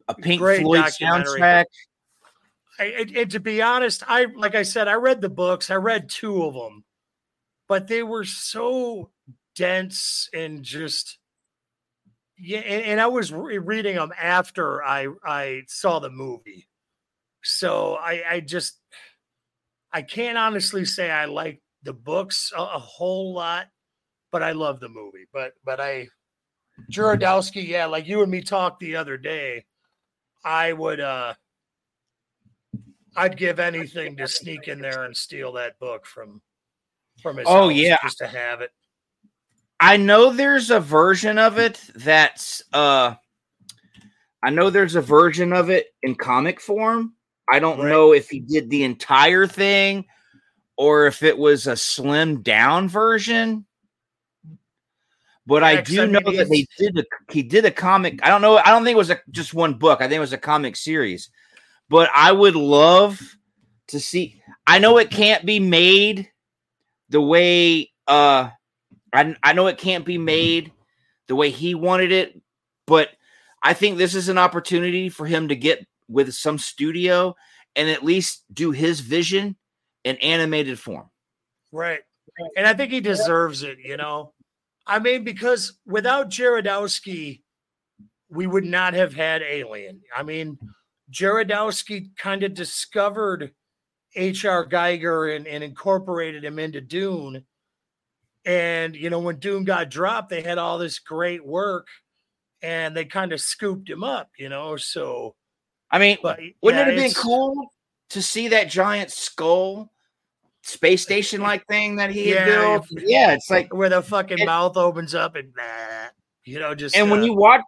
A: A Pink
B: Great
A: Floyd soundtrack.
B: I, to be honest, I like I said, I read the books. I read two of them, but they were so dense and just yeah. And, and I was re- reading them after I I saw the movie, so I I just I can't honestly say I like the books a, a whole lot, but I love the movie. But but I Jodorowsky, yeah, like you and me talked the other day. I would uh I'd give anything to sneak in there and steal that book from from his
A: Oh, yeah.
B: just to have it.
A: I know there's a version of it that's uh I know there's a version of it in comic form. I don't
B: Right.
A: know if he did the entire thing or if it was a slimmed down version. But I do
B: I
A: know that they did a he did a comic. I don't know. I don't think it was a, just one book. I think it was a comic series. But I would love to see. I know it can't be made the way uh I, I know it can't be made the way he wanted it, but I think this is an opportunity for him to get with some studio and at least do his vision in animated form.
B: Right. And I think he deserves it, you know. I mean, because without Jodorowsky, we would not have had Alien. I mean, Jodorowsky kind of discovered H.R. Giger and, and incorporated him into Dune. And, you know, when Dune got dropped, they had all this great work and they kind of scooped him up, you know. So,
A: I mean,
B: but
A: wouldn't
B: yeah,
A: it have been cool to see that giant skull space station like thing that he
B: Yeah,
A: built?
B: if-
A: Yeah, it's like
B: where the fucking
A: And-
B: mouth opens up and, nah, you know, just.
A: and when
B: uh,
A: you watch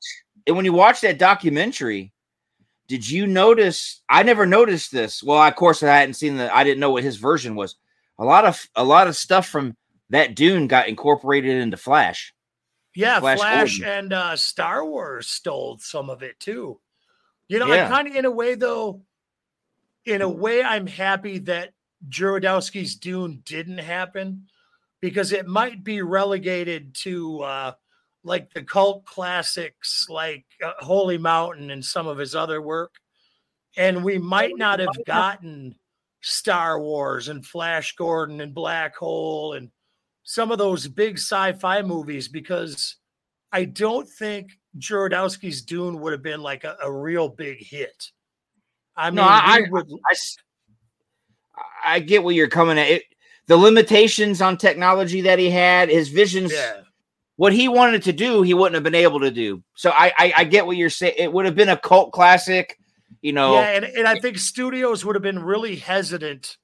A: and when you watch that documentary did you notice i never noticed this well of course i hadn't seen the i didn't know what his version was a lot of a lot of stuff from that dune got incorporated into flash
B: Yeah,
A: Flash
B: Flash, and uh, Star Wars stole some of it too. You know,
A: Yeah.
B: I kind of, in a way, though, in a way, I'm happy that Jodorowsky's Dune didn't happen because it might be relegated to uh, like the cult classics, like uh, Holy Mountain and some of his other work, and we might not have gotten Star Wars and Flash Gordon and Black Hole and some of those big sci-fi movies because I don't think Jodorowsky's Dune would have been like a, a real big hit. I mean,
A: No, I-
B: would,
A: I, get where you're coming at it the limitations on technology that he had his visions
B: yeah,
A: what he wanted to do he wouldn't have been able to do so i i, I get what you're saying it would have been a cult classic you know
B: yeah, and, and I think studios would have been really hesitant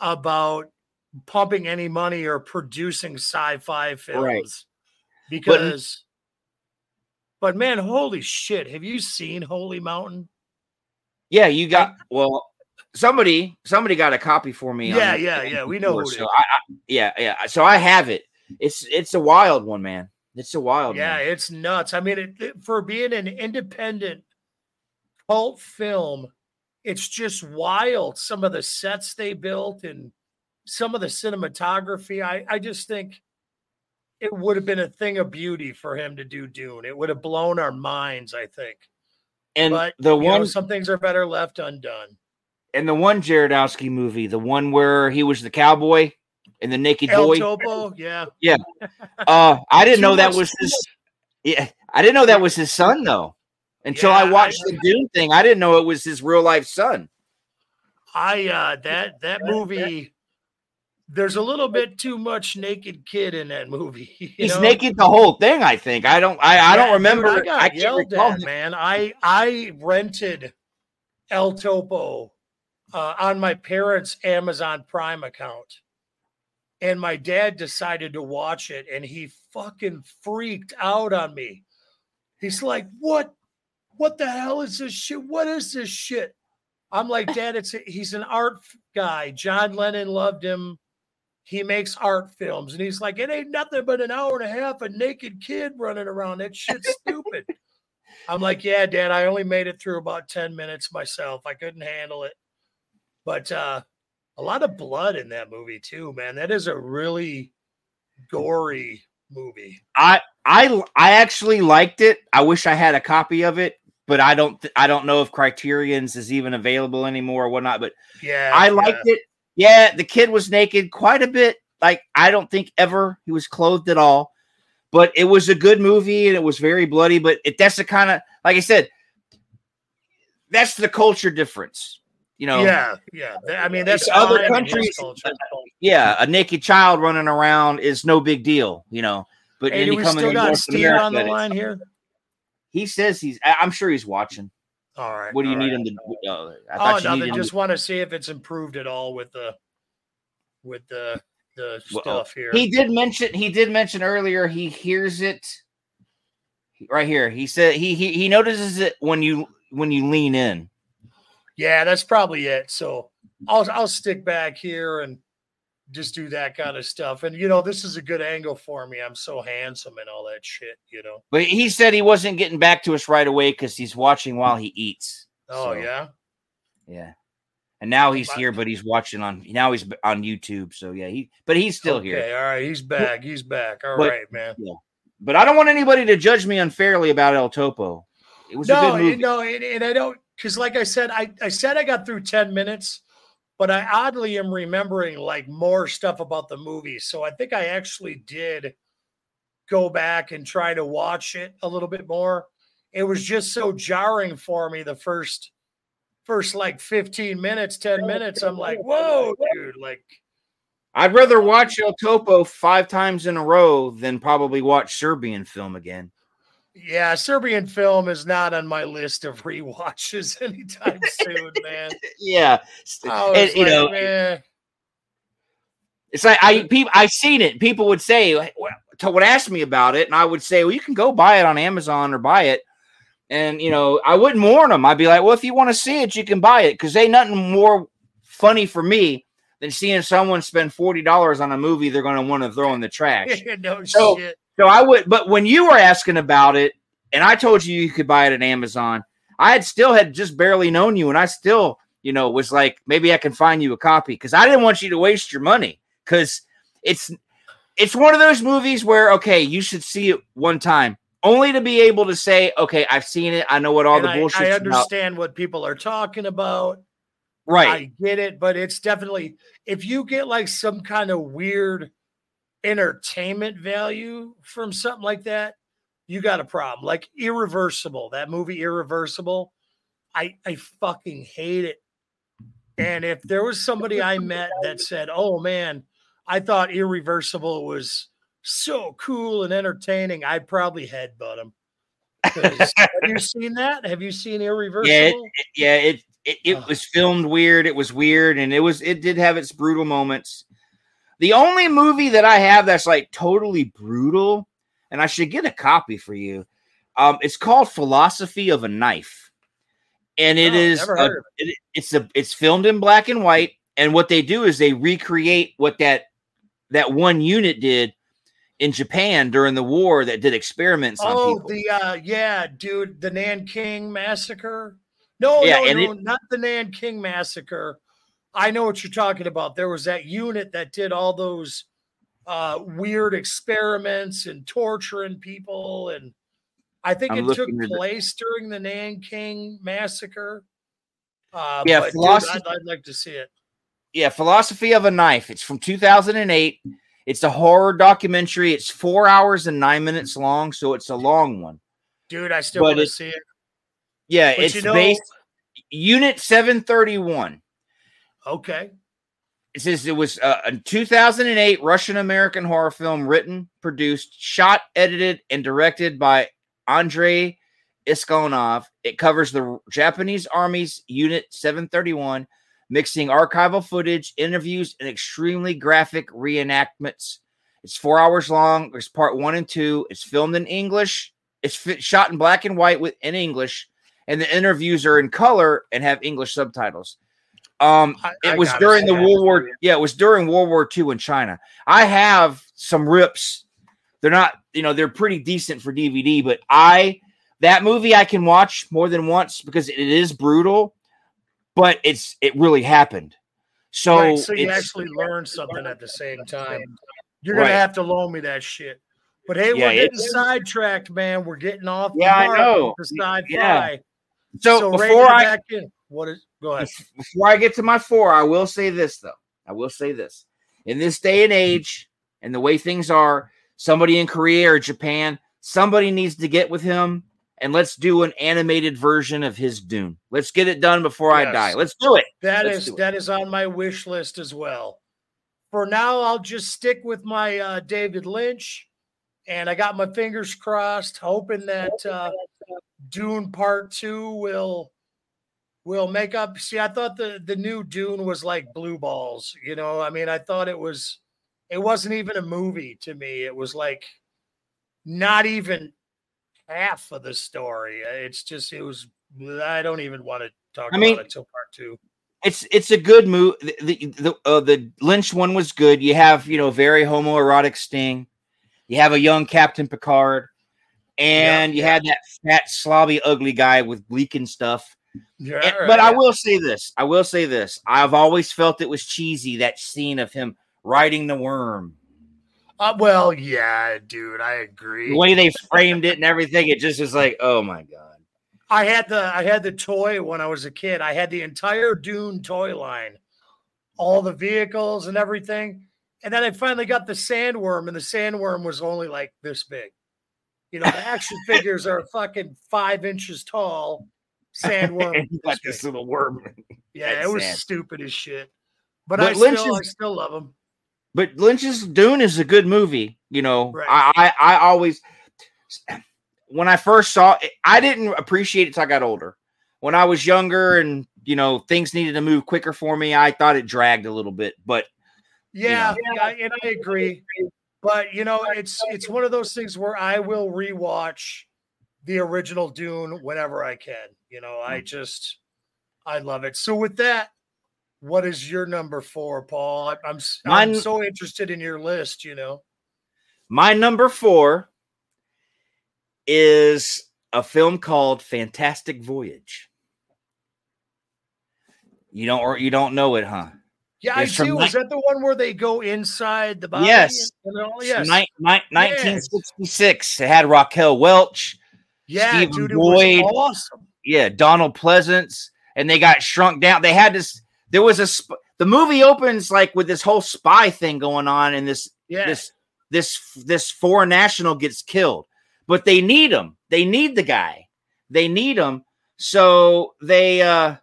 B: about pumping any money or producing sci-fi films because. But man, holy shit! Have you seen Holy Mountain?
A: Yeah, you got well. Somebody, somebody got a copy for me.
B: Yeah, yeah, yeah, we know who it
A: So
B: is.
A: I, I, yeah, yeah. So I have it. It's it's a wild one, man. It's a wild
B: Yeah,
A: one.
B: it's nuts. I mean, it, it- for being an independent cult film, it's just wild. Some of the sets they built and some of the cinematography. I, I just think it would have been a thing of beauty for him to do Dune. It would have blown our minds, I think.
A: And
B: But
A: the
B: you know,
A: one
B: some things are better left undone.
A: and the one Jodorowsky movie, the one where he was the cowboy and the naked
B: El
A: boy.
B: Topo, yeah. [laughs]
A: Uh, I didn't know that was his. Yeah, I didn't know that was his son though. Until
B: Yeah,
A: I
B: I-
A: watched the Dune thing, I didn't know it was his real life son.
B: I uh that that movie there's a little bit too much naked kid in that movie. [laughs]
A: He's
B: know?
A: naked the whole thing. I think. I don't. I, I
B: Yeah,
A: don't
B: dude,
A: remember.
B: I got
A: I
B: yelled at, man. I I rented El Topo uh, on my parents' Amazon Prime account. and my dad decided to watch it and he fucking freaked out on me. He's like, "What what the hell is this shit? What is this shit?" I'm like, "Dad, it's a, he's an art guy. John Lennon loved him. He makes art films." And he's like, "It ain't nothing but an hour and a half a naked kid running around. That shit's stupid." [laughs] I'm like, "Yeah, Dad, I only made it through about 10 minutes myself. I couldn't handle it." But uh a lot of blood in that movie too, man. That is a really gory movie.
A: I I I actually liked it. I wish I had a copy of it, but I don't th- I don't know if Criterion's is even available anymore or whatnot. But
B: Yeah,
A: I liked
B: yeah.
A: it. Yeah, the kid was naked quite a bit. Like I don't think ever he was clothed at all. But it was a good movie and it was very bloody. But it, that's the kind of like I said, that's the culture difference. You know,
B: Yeah, yeah. I mean, that's
A: other
B: fine in his
A: countries-
B: culture.
A: Uh, yeah, a naked child running around is no big deal, you know. But
B: Hey, do we still got Steer on the line here?
A: He says he's. I'm sure he's watching.
B: All right.
A: What do you need
B: right.
A: him to? Uh, I
B: Oh,
A: thought you
B: nothing. Just
A: to-
B: want to see if it's improved at all with the with the the
A: Well,
B: stuff here.
A: He did mention. He did mention earlier. He hears it right here. He said he he he notices it when you when you lean in.
B: yeah, that's probably it. So I'll I'll stick back here and just do that kind of stuff. And you know, this is a good angle for me. I'm so handsome and all that shit. You know.
A: But he said he wasn't getting back to us right away because he's watching while he eats.
B: Oh
A: So,
B: yeah.
A: yeah. And now he's here, but he's watching on now he's on YouTube. So yeah, he but he's still
B: okay,
A: here.
B: All right, he's back. He's back. All right,
A: But-
B: man.
A: But I don't want anybody to judge me unfairly about El Topo. It was a
B: No,
A: good movie.
B: and- no, and, and I don't because, like I said, I I said I got through ten minutes, but I oddly am remembering like more stuff about the movie. So I think I actually did go back and try to watch it a little bit more. It was just so jarring for me the first first like 15 minutes, 10 minutes. I'm like, whoa, dude, like
A: I'd rather watch El Topo five times in a row than probably watch Serbian film again.
B: Yeah, Serbian film is not on my list of rewatches [laughs] anytime soon, man.
A: Yeah, And, you
B: like,
A: know,
B: man.
A: it's like I people I've seen it. People would say well, to- would ask me about it, and I would say, "Well, you can go buy it on Amazon or buy it." And you know, I wouldn't warn them. I'd be like, "Well, if you want to see it, you can buy it," because ain't nothing more funny for me than seeing someone spend forty dollars on a movie they're going to want to throw in the trash. [laughs]
B: no
A: So-
B: shit.
A: So I would, but when you were asking about it, and I told you you could buy it at Amazon, I had still had just barely known you, and I still, you know, was like, maybe I can find you a copy because I didn't want you to waste your money because it's it's one of those movies where okay, you should see it one time, only to be able to say, okay, I've seen it, I know what all
B: And
A: the bullshit
B: I
A: about.
B: understand what people are talking about.
A: Right?
B: I get it, but it's definitely if you get like some kind of weird entertainment value from something like that, you got a problem. Like Irreversible, that movie Irreversible, I I fucking hate it. And if there was somebody I met that said, "Oh man, I thought Irreversible was so cool and entertaining," I'd probably headbutt him. [laughs] Have you seen that? Have you seen Irreversible?
A: yeah, it it, it
B: Ugh.
A: was filmed weird. It was weird, and it was it did have its brutal moments. The only movie that I have that's like totally brutal, and I should get a copy for you. Um, it's called Philosophy of a Knife, and it
B: Oh,
A: is a- it- it's a it's filmed in black and white. And what they do is they recreate what that that one unit did in Japan during the war that did experiments on
B: Oh, the uh yeah, dude, the Nanking massacre. No,
A: Yeah,
B: no, no, not the Nanking massacre. I know what you're talking about. There was that unit that did all those uh weird experiments and torturing people and I think
A: I'm
B: it took
A: looking at the-
B: place during the Nanking massacre. Uh,
A: Yeah,
B: but dude, I'd, I'd like to see it.
A: yeah, Philosophy of a Knife. It's from 2008. It's a horror documentary. It's four hours and nine minutes long, so it's a long one.
B: Dude, I still
A: But
B: want to see it.
A: Yeah,
B: But
A: it's
B: you know,
A: based Unit 731.
B: Okay.
A: It says it was uh, a 2008 Russian American horror film written, produced, shot, edited, and directed by Andrei Iskanov. It covers the Japanese Army's Unit 731 mixing archival footage, interviews, and extremely graphic reenactments. It's four hours long. There's part one and two. It's filmed in English. It's fi- shot in black and white with in English, and the interviews are in color and have English subtitles. Um,
B: I-
A: it
B: I
A: was during the World War. Yeah, it was during World War II in China. I have some rips. They're not, you know, they're pretty decent for DVD, but I that movie I can watch more than once because it is brutal, but it's it really happened. So,
B: Right, so you actually learn something at the same time. You're gonna
A: Right.
B: have to loan me that shit. But hey,
A: Yeah,
B: we're getting sidetracked, man. We're getting off. the
A: Yeah, I know.
B: The sci-fi.
A: Yeah. so,
B: rein
A: before I
B: back in. What is? Go ahead.
A: before I get to my four, I will say this though. I will say this. In this day and age, and the way things are, somebody in Korea or Japan, somebody needs to get with him and let's do an animated version of his Dune. Let's get it done before I die. Let's do it.
B: That
A: Let's
B: is
A: do it.
B: that is on my wish list as well. For now, I'll just stick with my uh, David Lynch, and I got my fingers crossed, hoping that uh, Dune Part Two will will make up. See, I thought the the new Dune was like blue balls. You know, I mean, I thought it was. It wasn't even a movie to me. It was like not even half of the story. It's just it was. I don't even want to talk
A: I
B: about it till part two.
A: It's it's a good move. The the the, uh, the Lynch one was good. You have you know very homoerotic Sting. You have a young Captain Picard, and you
B: yeah.
A: had that fat slobby ugly guy with leaking stuff.
B: Yeah,
A: And- but. I will say this. I will say this. I've always felt it was cheesy that scene of him riding the worm.
B: Uh, well, yeah, dude, I agree.
A: The way they framed it and everything, it just was like, oh my god.
B: I had the I had the toy when I was a kid. I had the entire Dune toy line, all the vehicles and everything. And then I finally got the sandworm, and the sandworm was only like this big. You know, the action [laughs] figures are fucking five inches tall. Sandworm. [laughs]
A: and you got
B: this
A: little worm. [laughs]
B: yeah,
A: that's
B: it was
A: sad.
B: stupid as shit. But,
A: But
B: I
A: Lynch
B: still I still love him.
A: But Lynch's Dune is a good movie. You know,
B: Right.
A: I, I I always when I first saw it, I didn't appreciate it till I got older. When I was younger and you know things needed to move quicker for me, I thought it dragged a little bit. But
B: Yeah, yeah, and I agree. But you know, it's it's one of those things where I will rewatch the original Dune whenever I can. You know, I mm. just I love it. So with that, what is your number four, Paul? I- I'm I'm so interested in your list. You know,
A: my number four is a film called Fantastic Voyage. You don't or you don't know it, huh?
B: yeah, I
A: It's from
B: do. Is that the one where they go inside the body?
A: Yes.
B: and all? Yes,
A: ni- ni- 1966. It had Raquel Welch.
B: Yeah,
A: Stephen
B: dude, it
A: Boyd.
B: was awesome.
A: yeah, Donald Pleasence, and they got shrunk down. They had this. There was a. Sp- the movie opens like with this whole spy thing going on, and this
B: Yeah,
A: this this this foreign national gets killed, but they need him. They need the guy. They need him. So they uh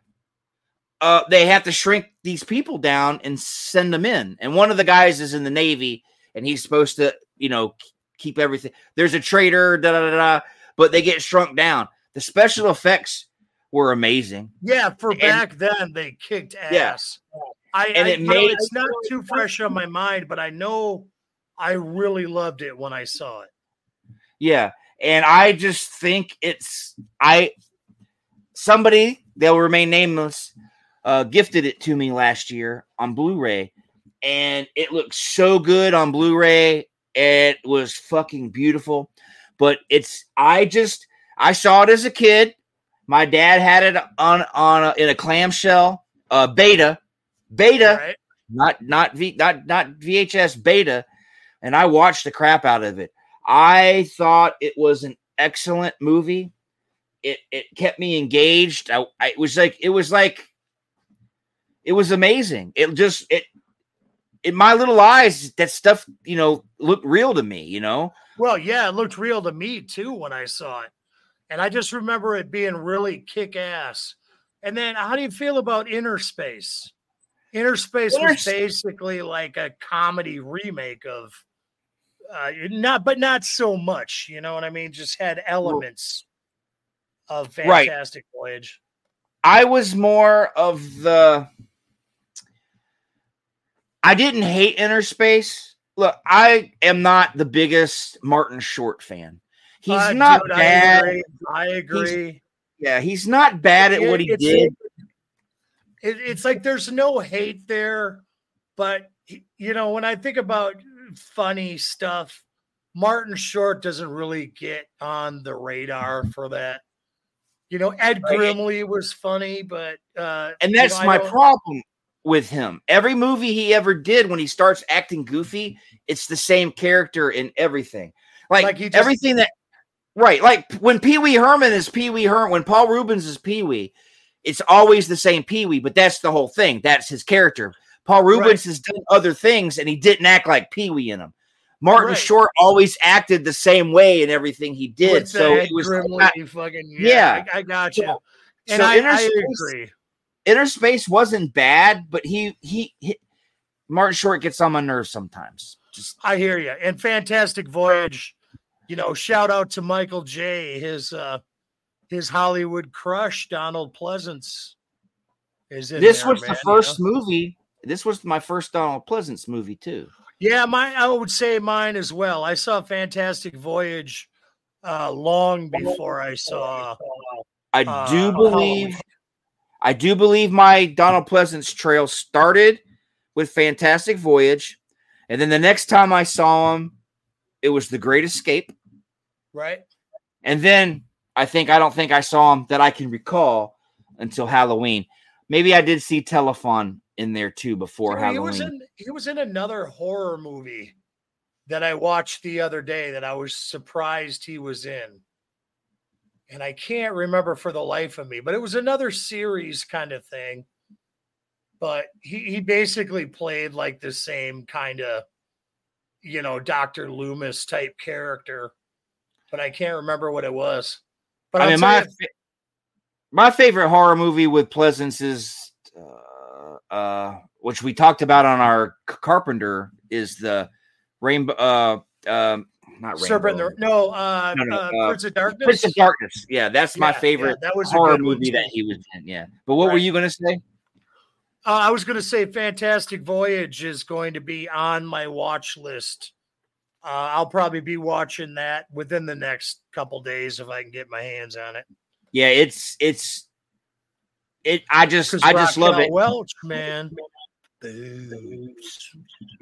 A: uh they have to shrink these people down and send them in. And one of the guys is in the Navy, and he's supposed to you know keep everything. There's a traitor, da da da da. But they get shrunk down. The special effects were amazing.
B: Yeah, for
A: And-
B: back then they kicked
A: Yeah.
B: ass. I,
A: And
B: I-
A: it
B: know,
A: made-
B: it's not too fresh on my mind, but I know I really loved it when I saw it.
A: Yeah. And I just think it's I somebody they'll remain nameless uh gifted it to me last year on Blu-ray and it looked so good on Blu-ray. It was fucking beautiful. But it's I just I saw it as a kid. My dad had it on on a, in a clamshell uh beta beta
B: Right?
A: not not V not not VHS beta, and I watched the crap out of it. I thought it was an excellent movie. It it kept me engaged. I, I it was like it was like it was amazing. It just it in my little eyes that stuff you know looked real to me. You know
B: Well, yeah, it looked real to me too when I saw it. And I just remember it being really kick ass. And then how do you feel about Inner Space? Inner Space was basically like a comedy remake of uh not but not so much, you know what I mean? Just had elements of
A: Right.
B: Fantastic Voyage.
A: I was more of the I didn't hate Inner Space. Look, I am not the biggest Martin Short fan. He's
B: Uh,
A: not
B: dude,
A: bad.
B: I agree. I agree.
A: Yeah, he's not bad at
B: It-
A: what he
B: it's-
A: did.
B: it, it's like there's no hate there, but you know, when I think about funny stuff, Martin Short doesn't really get on the radar for that. You know, Ed Grimley was funny, but uh
A: And
B: you know,
A: that's my problem with him. Every movie he ever did, when he starts acting goofy, it's the same character in everything. Like,
B: Like he just-
A: everything that, right? Like when Pee Wee Herman is Pee Wee Herman, when Paul Reubens is Pee Wee, it's always the same Pee Wee. But that's the whole thing. That's his character. Paul Reubens has done other things, and he didn't act like Pee Wee in them. Martin
B: Right.
A: Short always acted the same way in everything he did. So it was not- ah,
B: fucking
A: Yeah.
B: yeah, I, I got you.
A: So-
B: and
A: so
B: I, I agree.
A: Inner Space wasn't bad, but he, he he Martin Short gets on my nerves sometimes. Just
B: I hear you. And Fantastic Voyage, you know, shout out to Michael J. His uh his Hollywood crush, Donald Pleasence, is in
A: this
B: there,
A: was
B: man,
A: the
B: you know?
A: first movie. This was my first Donald Pleasence movie too.
B: Yeah, my I would say mine as well. I saw Fantastic Voyage uh long before I saw
A: I
B: Uh,
A: do believe
B: Halloween.
A: I do believe my Donald Pleasence trail started with Fantastic Voyage, and then the next time I saw him, it was The Great Escape,
B: right.
A: and then I think I don't think I saw him that I can recall until Halloween. Maybe I did see Telefon in there too before
B: Dude, he
A: Halloween.
B: was in he was in another horror movie that I watched the other day that I was surprised he was in. And I can't remember for the life of me, but it was another series kind of thing. But he, he basically played like the same kind of, you know, Dr. Loomis type character. But I can't remember what it was. But
A: I
B: I'll
A: mean, my
B: you-
A: my favorite horror movie with Pleasence is, uh, uh, which we talked about on our Carpenter, is the Rainbow. Uh, um, not.
B: Serpent, the- no, uh,
A: No, no,
B: uh,
A: uh,
B: Prince of Darkness.
A: Prince of Darkness. Yeah, that's my
B: Yeah, yeah,
A: favorite
B: that was a
A: horror movie that he was in. Yeah, but what were you going to say?
B: Uh, I was going to say Fantastic Voyage is going to be on my watch list. Uh, I'll probably be watching that within the next couple days if I can get my hands on it.
A: Yeah, it's it's it. I just I just love it.
B: Welch, man.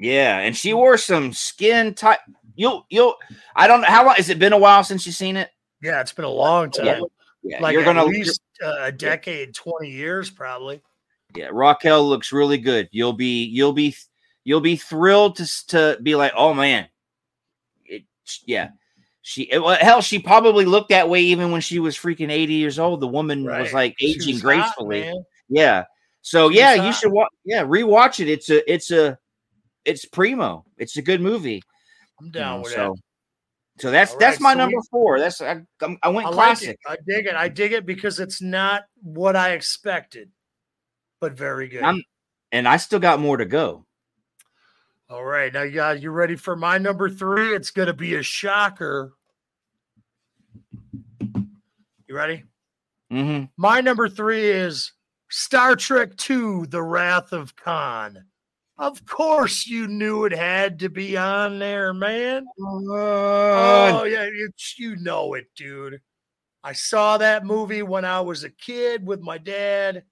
A: Yeah, and she wore some skin tight. You'll you'll. I don't know how long. Has it been a while since you've seen it?
B: Yeah, it's been a long time.
A: Yeah, Yeah,
B: like
A: you're
B: at
A: gonna.
B: least uh, a decade, 20 years probably.
A: Yeah, Raquel looks really good. You'll be you'll be you'll be thrilled to to be like, oh man, it, yeah. She it, well, hell, she probably looked that way even when she was freaking eighty years old. The woman was like aging
B: was
A: gracefully.
B: man.
A: yeah. So yeah, you
B: hot.
A: should watch. Yeah, rewatch it. It's a it's a it's primo. It's a good movie.
B: I'm
A: you
B: down
A: know,
B: with
A: so
B: that.
A: so that's
B: All
A: that's my
B: so
A: number four. That's I, I'm- went
B: I
A: classic.
B: it. I dig it. I dig it because it's not what I expected, but very good.
A: I'm- and I still got more to go.
B: All right, now you you ready for my number three? It's gonna be a shocker. You ready?
A: hmm
B: My number three is Star Trek II: The Wrath of Khan. Of course, you knew it had to be on there, man. Oh yeah, you, you know it, dude. I saw that movie when I was a kid with my dad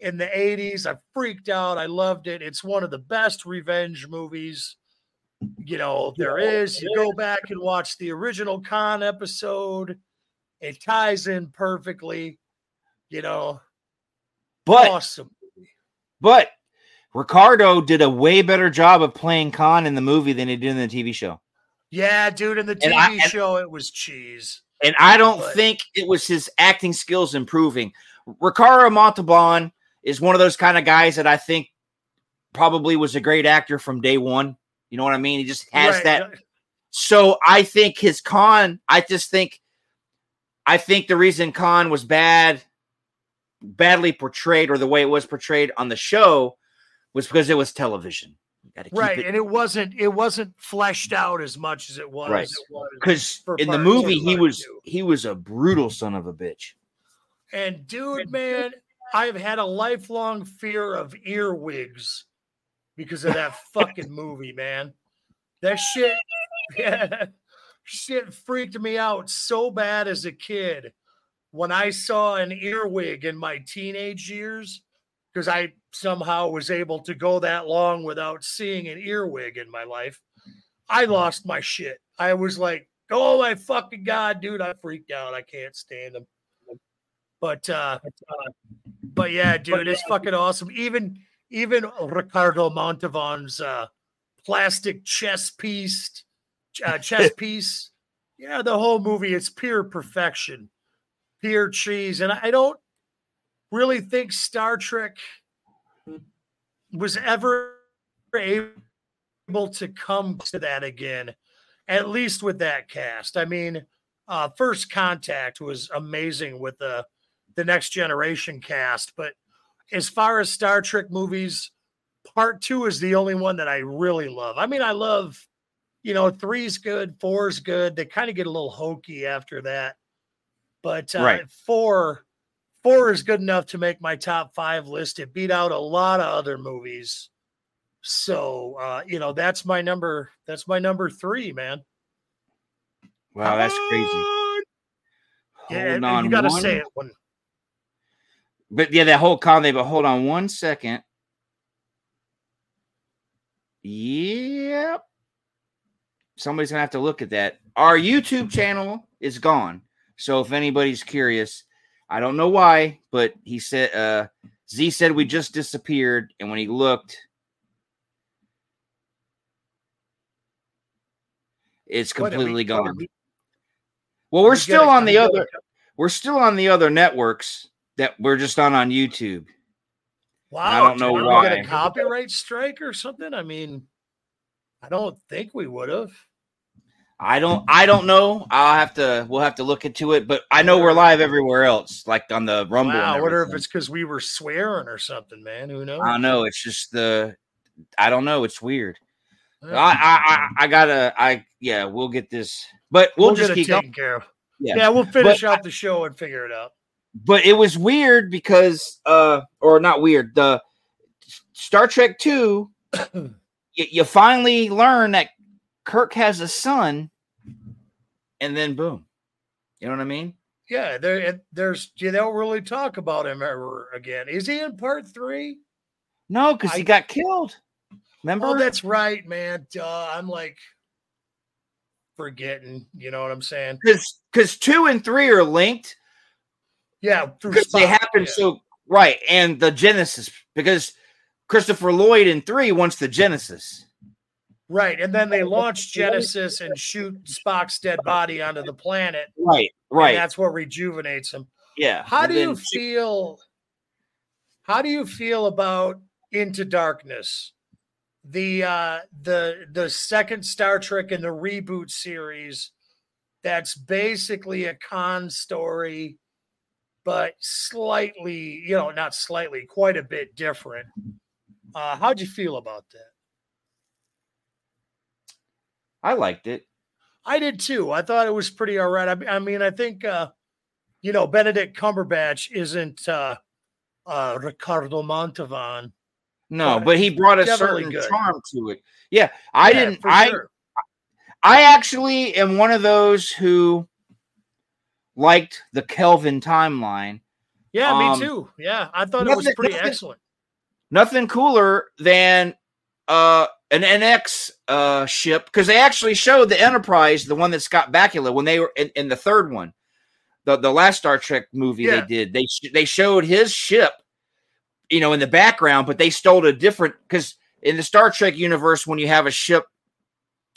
B: in the 80s. I freaked out. I loved it. It's one of the best revenge movies, you know, there is. You go back and watch the original Khan episode, it ties in perfectly, you know,
A: but
B: awesome.
A: but Ricardo did a way better job of playing Khan in the movie than he did in the TV show.
B: Yeah, dude, in the TV
A: I-
B: show, it was cheese.
A: And I don't
B: But-
A: think it was his acting skills improving. Ricardo Montalban is one of those kind of guys that I think probably was a great actor from day one. You know what I mean? He just has
B: Right,
A: that. So I think his Khan, I just think, I think the reason Khan was bad, badly portrayed, or the way it was portrayed on the show, was because it was television. Got to keep
B: right
A: it
B: and it wasn't it wasn't fleshed mm-hmm. out as much as it was
A: Right. because in the movie he was
B: two.
A: he was a brutal son of a bitch.
B: and dude man i've had a lifelong fear of earwigs because of that [laughs] fucking movie, man. That shit, [laughs] yeah, shit freaked me out so bad as a kid when I saw an earwig in my teenage years because I somehow was able to go that long without seeing an earwig in my life. I lost my shit. I was like, oh my fucking god, dude, I freaked out. I can't stand them. But uh, but yeah, dude, it's fucking awesome. Even even Ricardo Montalban's uh, plastic chess piece, uh, chess [laughs] piece. Yeah, the whole movie it's pure perfection, pure cheese, and I don't really think Star Trek was ever able to come to that again, at least with that cast. I mean, uh, First Contact was amazing with the the Next Generation cast, but as far as Star Trek movies, Part Two is the only one that I really love. I mean, I love, you know, three's good, four's good. They kind of get a little hokey after that, but uh,
A: Right.
B: four four is good enough to make my top five list. It beat out a lot of other movies. So uh, you know, that's my number, that's my number three, man.
A: Wow, that's crazy.
B: Yeah,
A: Hold on
B: you gotta
A: one-
B: say it when
A: But yeah, that whole comment, but hold on one second. Yep. Somebody's gonna have to look at that. Our YouTube channel is gone. So if anybody's curious, I don't know why, but he said uh Z said we just disappeared, and when he looked, it's completely gone.
B: we-
A: Well, we're
B: we
A: still on the other we're still on the other networks that we're just not on YouTube.
B: Wow, I
A: don't know
B: did we get
A: why.
B: a copyright strike or something. I mean, I don't think we would have.
A: I don't I don't know. I'll have to we'll have to look into it, but I know we're live everywhere else, like on the Rumble.
B: Wow, I wonder if it's because we were swearing or something, man. Who knows?
A: I don't know. It's just the I don't know. It's weird. I, I I I gotta I yeah, we'll get this, but we'll,
B: we'll
A: just keep
B: taken care of.
A: Yeah.
B: Yeah, we'll finish
A: But
B: out the show and figure it out.
A: But it was weird because uh or not weird. The Star Trek 2 [clears throat] you, you finally learn that Kirk has a son and then boom. You know what I mean?
B: Yeah, there, there's you don't really talk about him ever again. Is he in part three?
A: No, because he got killed. Remember?
B: Oh, that's right, man. Duh, I'm like forgetting. You know what I'm saying?
A: because because two and three are linked
B: Yeah,
A: because they happen
B: yeah.
A: so right and the genesis because christopher lloyd in three wants the genesis
B: Right, and then they launch Genesis and shoot Spock's dead body onto the planet.
A: right
B: and
A: right
B: that's what rejuvenates him.
A: yeah
B: How
A: And
B: do you
A: then-
B: feel? How do you feel about Into Darkness? The uh the the second Star Trek in the reboot series that's basically a Khan story, but slightly, you know, not slightly, quite a bit different. Uh how'd you feel about that?
A: I liked it
B: I did too. I thought it was pretty all right. I, I mean, I think uh, you know Benedict Cumberbatch isn't uh, uh, Ricardo Montalban.
A: no
B: But
A: but he brought a certain
B: good.
A: charm to it yeah i
B: Yeah,
A: didn't i
B: sure.
A: i actually am one of those who liked the kelvin timeline
B: Yeah,
A: um,
B: me too. Yeah, I thought it was pretty
A: nothing-
B: excellent.
A: nothing cooler than uh an NX uh ship because they actually showed the Enterprise, the one that Scott Bakula, when they were in, in the third one, the the last Star Trek movie
B: Yeah.
A: they did. They sh- they showed his ship, you know, in the background, but they stole a different because in the Star Trek universe, when you have a ship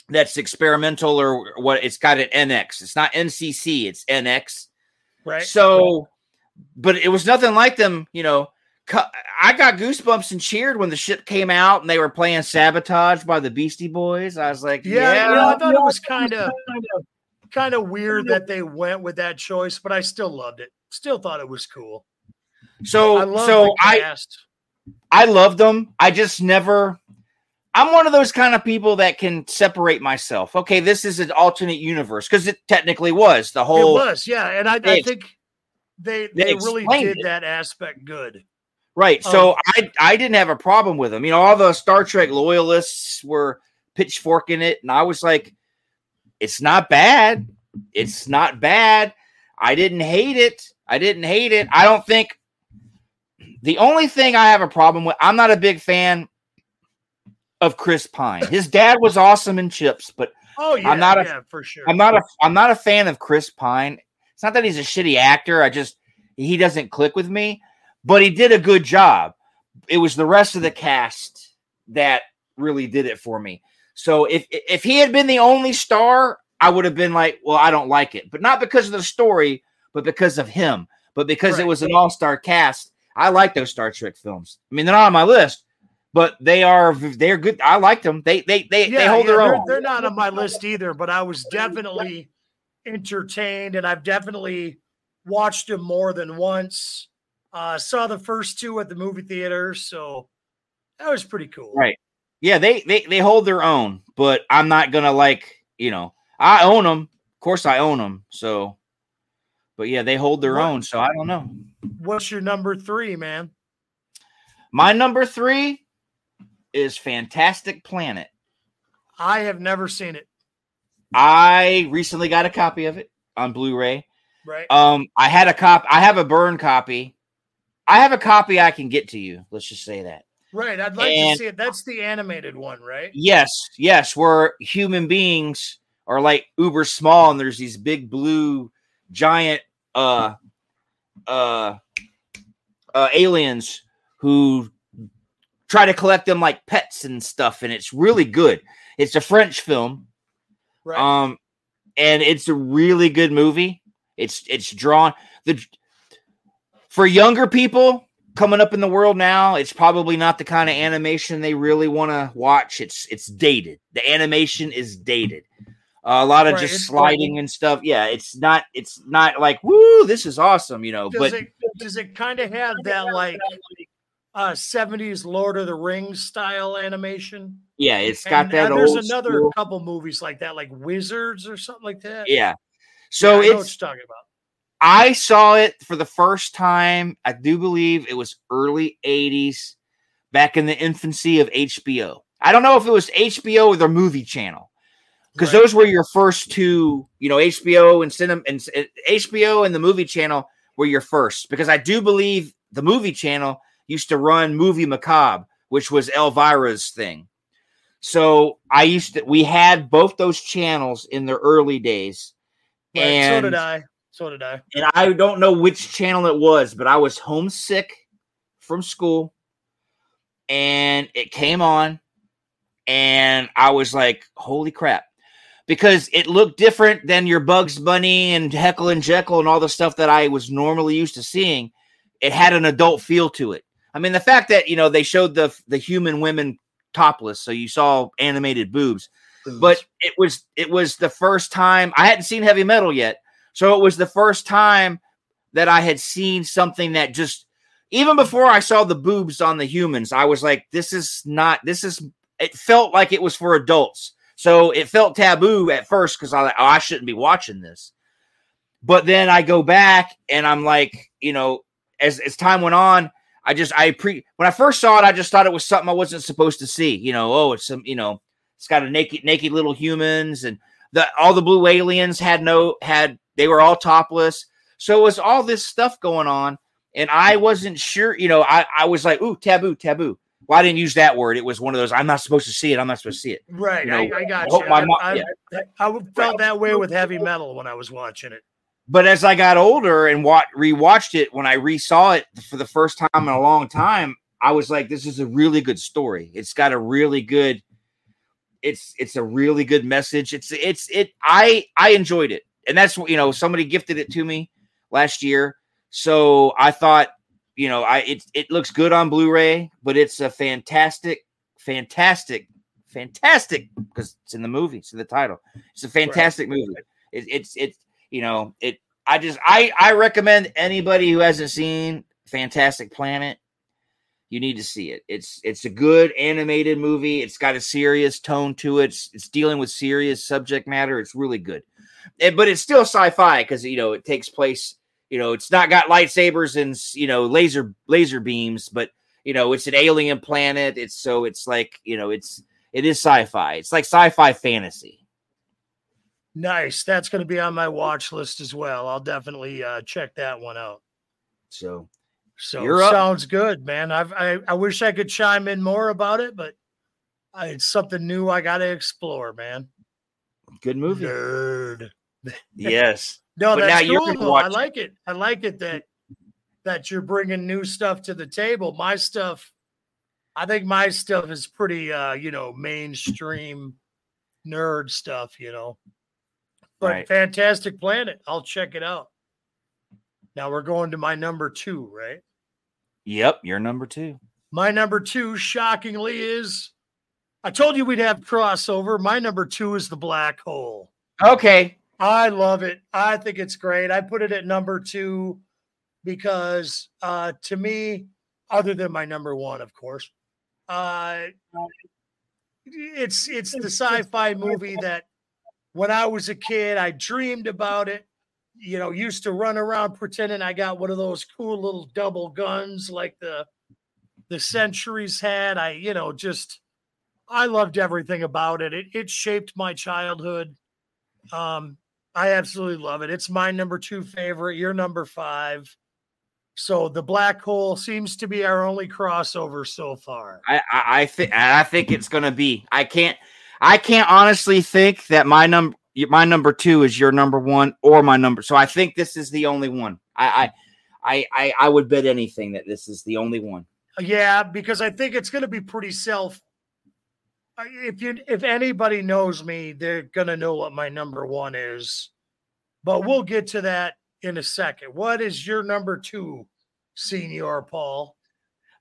A: that's experimental or what, it's got an NX. It's not NCC, it's NX.
B: Right.
A: So, but it was nothing like them, you know. Cu- I got goosebumps and cheered when the ship came out and they were playing "Sabotage" by the Beastie Boys. I was like,
B: yeah,
A: "Yeah,
B: you know, I thought it was kind of kind of weird that they went with that choice, but I still loved it. Still thought it was cool.
A: So,
B: love
A: so I. I loved them. I just never. I'm one of those kind of people that can separate myself. Okay, this is an alternate universe because it technically was the
B: it
A: whole
B: was, yeah, and I,
A: they
B: I think they
A: they
B: they really did
A: it.
B: that aspect good.
A: Right. So
B: Um,
A: I I didn't have a problem with them. You know, all the Star Trek loyalists were pitchforking it, and I was like, it's not bad. It's not bad. I didn't hate it. I didn't hate it. I don't think the only thing I have a problem with, I'm not a big fan of Chris Pine. His dad was awesome in Chips, but
B: Oh yeah, I'm
A: not a-
B: yeah, for sure.
A: I'm not a I'm not a fan of Chris Pine. It's not that he's a shitty actor. I just he doesn't click with me, but he did a good job. It was the rest of the cast that really did it for me. So if if he had been the only star, I would have been like, well, I don't like it, but not because of the story, but because of him. But because it was an all-star cast, I like those Star Trek films. I mean, they're not on my list, but they are they're good. I liked them. They they they, they hold their
B: they're,
A: own.
B: They're not on my list either, but I was definitely entertained, and I've definitely watched them more than once. Uh, saw the first two at the movie theater, so that was pretty cool.
A: Right. Yeah, they they they hold their own, but I'm not gonna like you know I own them. Of course, I own them. So, but yeah, they hold their
B: What-
A: own. So I don't know.
B: What's your number three, man?
A: My number three is Fantastic Planet.
B: I have never seen it.
A: I recently got a copy of it on Blu-ray.
B: Right?
A: Um, I had a cop. I have a burn copy. I have a copy I can get to you. Let's just say that.
B: right. I'd like
A: and-
B: to see it. That's the animated one, right?
A: Yes, yes, where human beings are like uber small and there's these big blue giant uh uh uh aliens who try to collect them like pets and stuff and it's really good. It's a French film.
B: Right.
A: Um and it's a really good movie. It's it's drawn the for younger people coming up in the world now, it's probably not the kind of animation they really want to watch. It's it's dated. The animation is dated. Uh, a lot of
B: Right,
A: just sliding and stuff. Yeah, it's not it's not like woo, this is awesome, you know.
B: does
A: But
B: it does it kind of have that like uh 70s Lord of the Rings style animation?
A: yeah, it's got
B: And,
A: that
B: uh, there's another
A: school-
B: couple movies like that, like Wizards or something like that.
A: Yeah.
B: Yeah,
A: So
B: what
A: it's
B: you're talking about.
A: I saw it for the first time. I do believe it was early 80s, back in the infancy of HBO. I don't know if it was HBO or the movie channel. Because
B: Right.
A: those were your first two, you know, HBO and cinema and uh, HBO and the movie channel were your first. Because I do believe the movie channel used to run Movie Macabre, which was Elvira's thing. So I used to we had both those channels in the early days.
B: Right, so did I. So did I.
A: and I don't know which channel it was, but I was homesick from school and it came on and I was like, holy crap. Because it looked different than your Bugs Bunny and Heckle and Jekyll and all the stuff that I was normally used to seeing. It had an adult feel to it. I mean, the fact that you know they showed the the human women topless, so you saw animated boobs but it was it was the first time I hadn't seen heavy metal yet. So it was the first time that I had seen something that just even before I saw the boobs on the humans, I was like, this is not this is it felt like it was for adults. So it felt taboo at first because I like, oh, I shouldn't be watching this. But then I go back and I'm like, you know, as as time went on, I just I pre when I first saw it, I just thought it was something I wasn't supposed to see. You know, oh, it's some, you know, it's got a naked naked little humans and the all the blue aliens had no had they were all topless. So it was all this stuff going on, and I wasn't sure. You know, I I was like, ooh, taboo, taboo. Well, I didn't use that word. It was one of those. I'm not supposed to see it. I'm not supposed to see it.
B: Right.
A: you know,
B: I, I got
A: I
B: you.
A: my
B: I,
A: yeah.
B: I felt that way with heavy metal when I was watching it.
A: But as I got older and wa- rewatched it, when I resaw it for the first time in a long time, I was like, "This is a really good story. It's got a really good. It's it's a really good message. It's it's it. I I enjoyed it, and that's what you know. Somebody gifted it to me last year, so I thought, you know, I it it looks good on Blu-ray, but it's a fantastic, fantastic, fantastic because it's in the movie. It's in the title. It's a fantastic movie. It, it's it's you know it. I just I I recommend anybody who hasn't seen Fantastic Planet. You need to see it. It's it's a good animated movie. It's got a serious tone to it. It's, it's dealing with serious subject matter. It's really good, Eh, but it's still sci-fi because you know it takes place you know, it's not got lightsabers and you know laser laser beams, but you know, it's an alien planet. It's so it's like you know, it's it is sci-fi. It's like sci-fi fantasy.
B: Nice. That's going to be on my watch list as well. I'll definitely uh, check that one out.
A: So,
B: so sounds good, man. I've, I I wish I could chime in more about it, but I, it's something new I got to explore, man.
A: Good movie.
B: Nerd.
A: yes. [laughs]
B: no, but that's cool. I like it. I like it that that you're bringing new stuff to the table. My stuff, I think my stuff is pretty, uh, you know, mainstream nerd stuff, you know. But right. Fantastic Planet, I'll check it out. Now we're going to my number two, right?
A: Yep, you're number two.
B: My number two, shockingly, is I told you we'd have crossover. My number two is the black hole.
A: Okay.
B: I love it. I think it's great. I put it at number two because uh to me, other than my number one, of course, uh it's it's the sci-fi movie that when I was a kid, I dreamed about it. You know, used to run around pretending I got one of those cool little double guns like the the centuries had. I, you know, just I loved everything about it. It it shaped my childhood. Um, I absolutely love it. It's my number two favorite. Your number five. So the black hole seems to be our only crossover so far.
A: I I, I think I think it's gonna be. I can't I can't honestly think that my number my number two is your number one or my number. So I think this is the only one. I I I I would bet anything that this is the only one.
B: Yeah, because I think it's going to be pretty self. If you if anybody knows me, they're going to know what my number one is. But we'll get to that in a second. What is your number two, Senior Paul?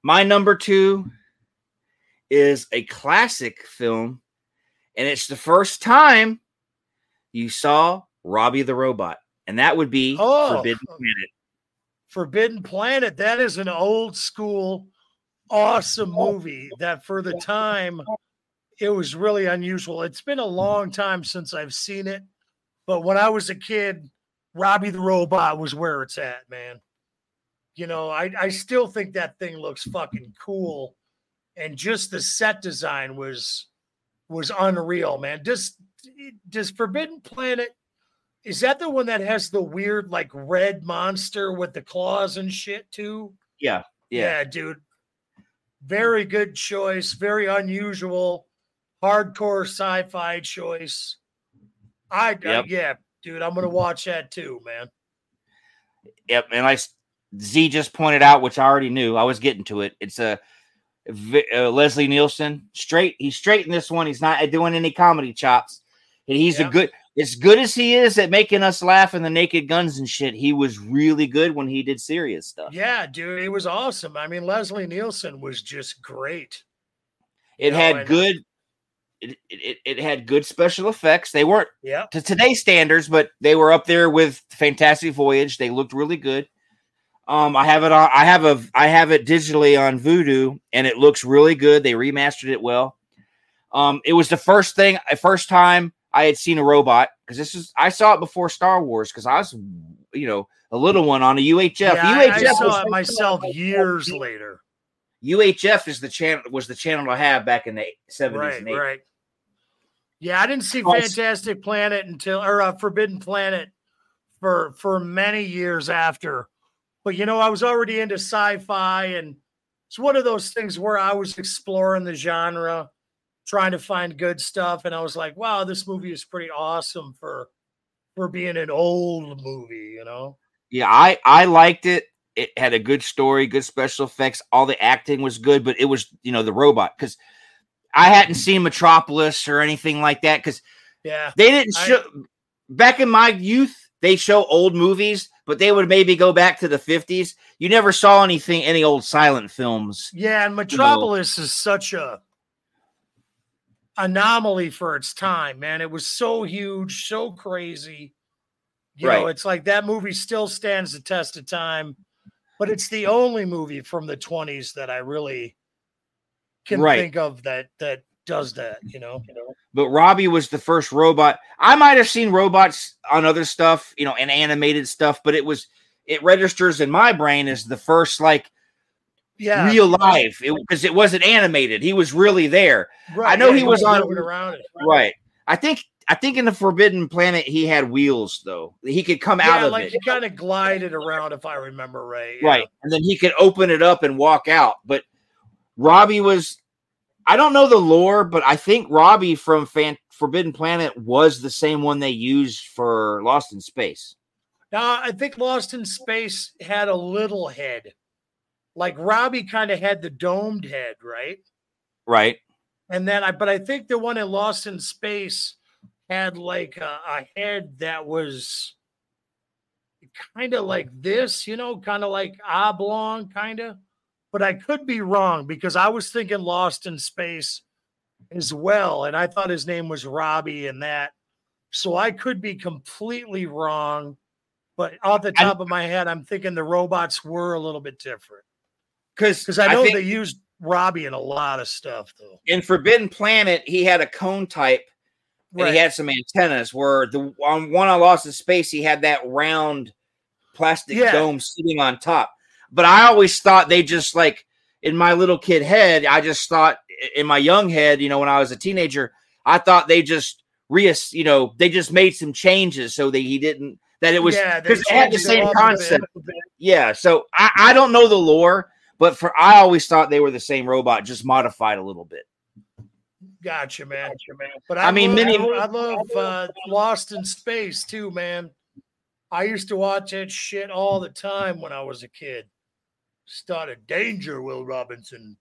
A: My number two is a classic film and it's the first time you saw Robbie the Robot, and that would be oh, Forbidden Planet.
B: Forbidden Planet. That is an old school, awesome oh. movie that for the time it was really unusual. It's been a mm-hmm. long time since I've seen it, but when I was a kid, Robbie the Robot was where it's at, man. You know, I, I still think that thing looks fucking cool. And just the set design was was unreal, man. Does does Forbidden Planet is that the one that has the weird like red monster with the claws and shit too?
A: Yeah, yeah,
B: yeah dude. Very good choice. Very unusual, hardcore sci-fi choice. I uh, yep. uh, yeah, dude. I'm gonna watch that too, man.
A: Yep, and I Z just pointed out, which I already knew. I was getting to it. It's a uh, Leslie Nielsen. Straight, he's straight in this one. He's not doing any comedy chops. And he's yeah. a good, as good as he is at making us laugh in the Naked Guns and shit. He was really good when he did serious stuff.
B: Yeah, dude, he was awesome. I mean, Leslie Nielsen was just great.
A: It you had know, good. It, it, it had good special effects. They weren't
B: yeah.
A: to today's standards, but they were up there with Fantastic Voyage. They looked really good. Um, I have it on. I have a. I have it digitally on Vudu, and it looks really good. They remastered it well. Um, it was the first thing, first time I had seen a robot because this is. I saw it before Star Wars because I was, you know, a little one on a UHF.
B: Yeah, UHF I, saw it myself years later.
A: UHF is the channel was the channel I have back in the seventies
B: right,
A: and eighties.
B: Right. Yeah, I didn't see Fantastic Planet until or uh, Forbidden Planet for for many years after but you know, I was already into sci-fi, and it's one of those things where I was exploring the genre, trying to find good stuff, and I was like, "Wow, this movie is pretty awesome for for being an old movie," you know.
A: Yeah, I I liked it. It had a good story, good special effects. All the acting was good, but it was you know the robot because I hadn't seen Metropolis or anything like that because
B: yeah
A: they didn't show I, back in my youth they show old movies, but they would maybe go back to the 50s. You never saw anything, any old silent films.
B: Yeah, and Metropolis you know. is such a anomaly for its time, man. It was so huge, so crazy. You right. know, it's like that movie still stands the test of time, but it's the only movie from the 20s that I really can right. think of that that does that, you know. You know.
A: But Robbie was the first robot. I might have seen robots on other stuff, you know, and animated stuff, but it was it registers in my brain as the first like
B: Yeah,
A: real life because it, wasn't animated. He was really there.
B: right,
A: I know
B: yeah,
A: he was on-
B: around it.
A: Right. I think I think in the Forbidden Planet he had wheels though. He could come out
B: Yeah,
A: of
B: like
A: it.
B: he kind of glided around, if I remember right. yeah.
A: Right. And then he could open it up and walk out. But Robbie was I don't know the lore, but I think Robbie from Fan- Forbidden Planet was the same one they used for Lost in Space.
B: Now, I think Lost in Space had a little head. Like Robbie kind of had the domed head, right?
A: Right.
B: And then I, but I think the one in Lost in Space had like a, a head that was kind of like this, you know, kind of like oblong, kind of. But I could be wrong because I was thinking Lost in Space as well. And I thought his name was Robbie and that. So I could be completely wrong. But off the
A: I-
B: top of my head, I'm thinking the robots were a little bit different
A: Because
B: I know
A: think
B: they used Robbie in a lot of stuff, though.
A: in Forbidden Planet he had a cone type and
B: Right.
A: he had some antennas. Where the on one on Lost in Space he had that round plastic
B: Yeah.
A: dome sitting on top. But I always thought they just like in my little kid head, I just thought in my young head, you know, when I was a teenager, I thought they just re you know, they just made some changes so that he didn't that it was
B: Yeah, they
A: had the same
B: up a bit.
A: concept. Yeah, so I, I don't know the lore, but for I always thought they were the same robot, just modified a little bit.
B: Gotcha, man. But
A: I
B: I,
A: mean,
B: mean,
A: many-
B: I love uh, Lost in Space too, man. I used to watch that shit all the time when I was a kid. Started Danger, Will Robinson.